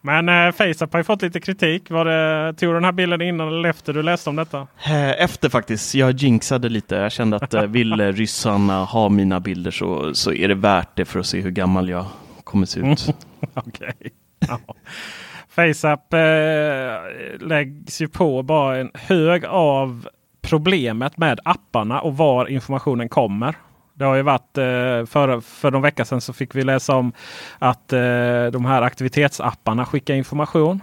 Men eh, FaceApp har ju fått lite kritik. Var det, tog du den här bilden innan eller efter du läste om detta? Eh, Efter faktiskt, jag jinxade lite. Jag kände att eh, vill eh, ryssarna ha mina bilder så, så är det värt det för att se hur gammal jag kommer se ut. Okej. Ja. FaceApp eh, läggs ju på bara en hög av problemet med apparna och var informationen kommer. Det har ju varit eh, för, för någon vecka sedan så fick vi läsa om att eh, de här aktivitetsapparna skickar information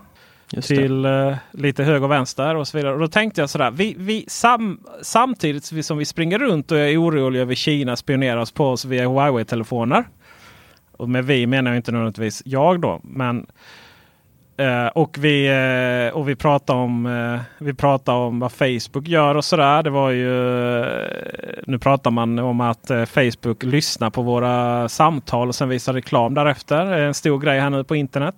till eh, lite höger och vänster och så vidare. Och då tänkte jag sådär. Vi, vi sam, samtidigt som vi, springer runt och är oroliga över Kina spionerar oss på oss via Huawei-telefoner. Och med vi menar jag inte nödvändigtvis jag då. Men, eh, och, vi, eh, och vi pratar om eh, vi pratade om vad Facebook gör och sådär. Det var ju eh, Nu pratar man om att eh, Facebook lyssnar på våra samtal och sen visar reklam därefter. Det är en stor grej här nu på internet.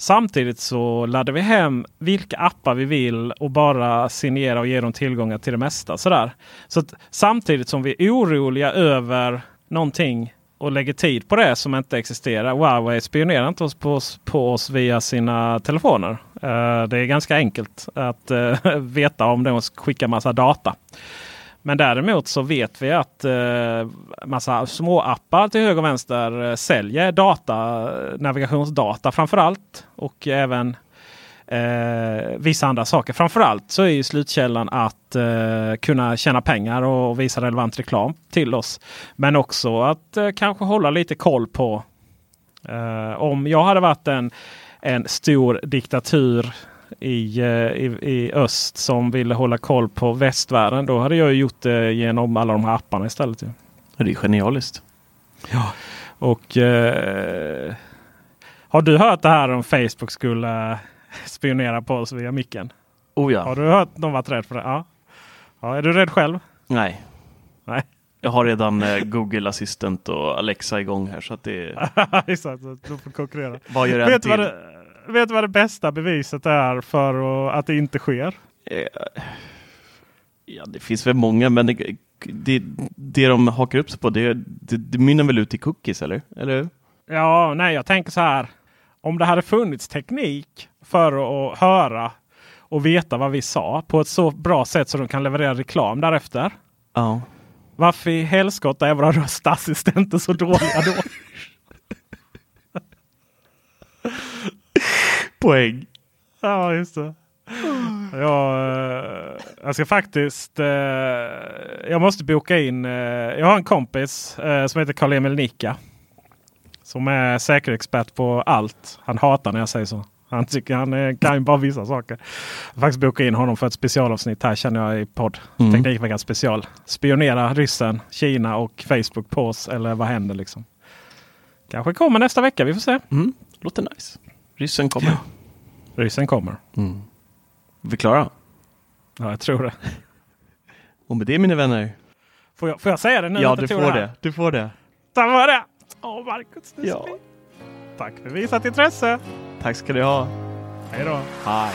Samtidigt så laddar vi hem vilka appar vi vill och bara signera och ge dem tillgångar till det mesta. Sådär. Så att samtidigt som vi är oroliga över någonting och lägger tid på det som inte existerar. Huawei spionerar inte oss på, oss, på oss via sina telefoner. Uh, det är ganska enkelt att uh, veta om de skickar massa data. Men däremot så vet vi att uh, massa små appar till höger och vänster säljer data, navigationsdata framförallt. Och även eh, vissa andra saker. Framförallt så är ju slutkällan att eh, kunna tjäna pengar och visa relevant reklam till oss. Men också att eh, kanske hålla lite koll på eh, om jag hade varit en, en stor diktatur i, eh, i, i öst som ville hålla koll på västvärlden. Då hade jag gjort det genom alla de här apparna istället. Det är genialiskt. Och eh, Har du hört det här om Facebook skulle spionera på oss via micken? Oh ja. Har du hört någon varit rädd för det? Ja. ja. Är du rädd själv? Nej, Nej. jag har redan eh, Google Assistant och Alexa igång här så att det Exakt, så du får konkurrera. vad gör Vet till? vad det, vet du vad det bästa beviset är för att det inte sker? Eh, Ja, det finns väl många, men det, det, det de hakar upp sig på, det, det, det mynnar väl ut i cookies, eller? eller? Ja, nej, jag tänker så här. Om det hade funnits teknik för att höra och veta vad vi sa på ett så bra sätt så de kan leverera reklam därefter. Ja. Varför i helskotta är våra röstassistenter så dåliga då? Poäng. ja, just det. Jag, eh, jag ska faktiskt... eh, Jag måste boka in... eh, Jag har en kompis som heter Karl-Emil Nicka. Som är säkerhetsexpert på allt. Han hatar när jag säger så. Han tycker han eh, kan ju bara vissa saker. Jag faktiskt bokat in honom för ett specialavsnitt här känner jag i podd. Mm. Teknikveckan special. Spionera ryssen, Kina och Facebook på oss. Eller vad händer liksom? Kanske kommer nästa vecka. Vi får se. Mm. Låter nice. Ryssen kommer. Ryssen kommer. Mm. Vi klara. Ja, jag tror det. Och med det mina vänner. Får jag, får jag säga det nu? Ja, du får det. Du får det. Tack för det! Åh, Marcus. det Ja. Tack för visat intresse. Tack ska du ha. Hej då. Hej.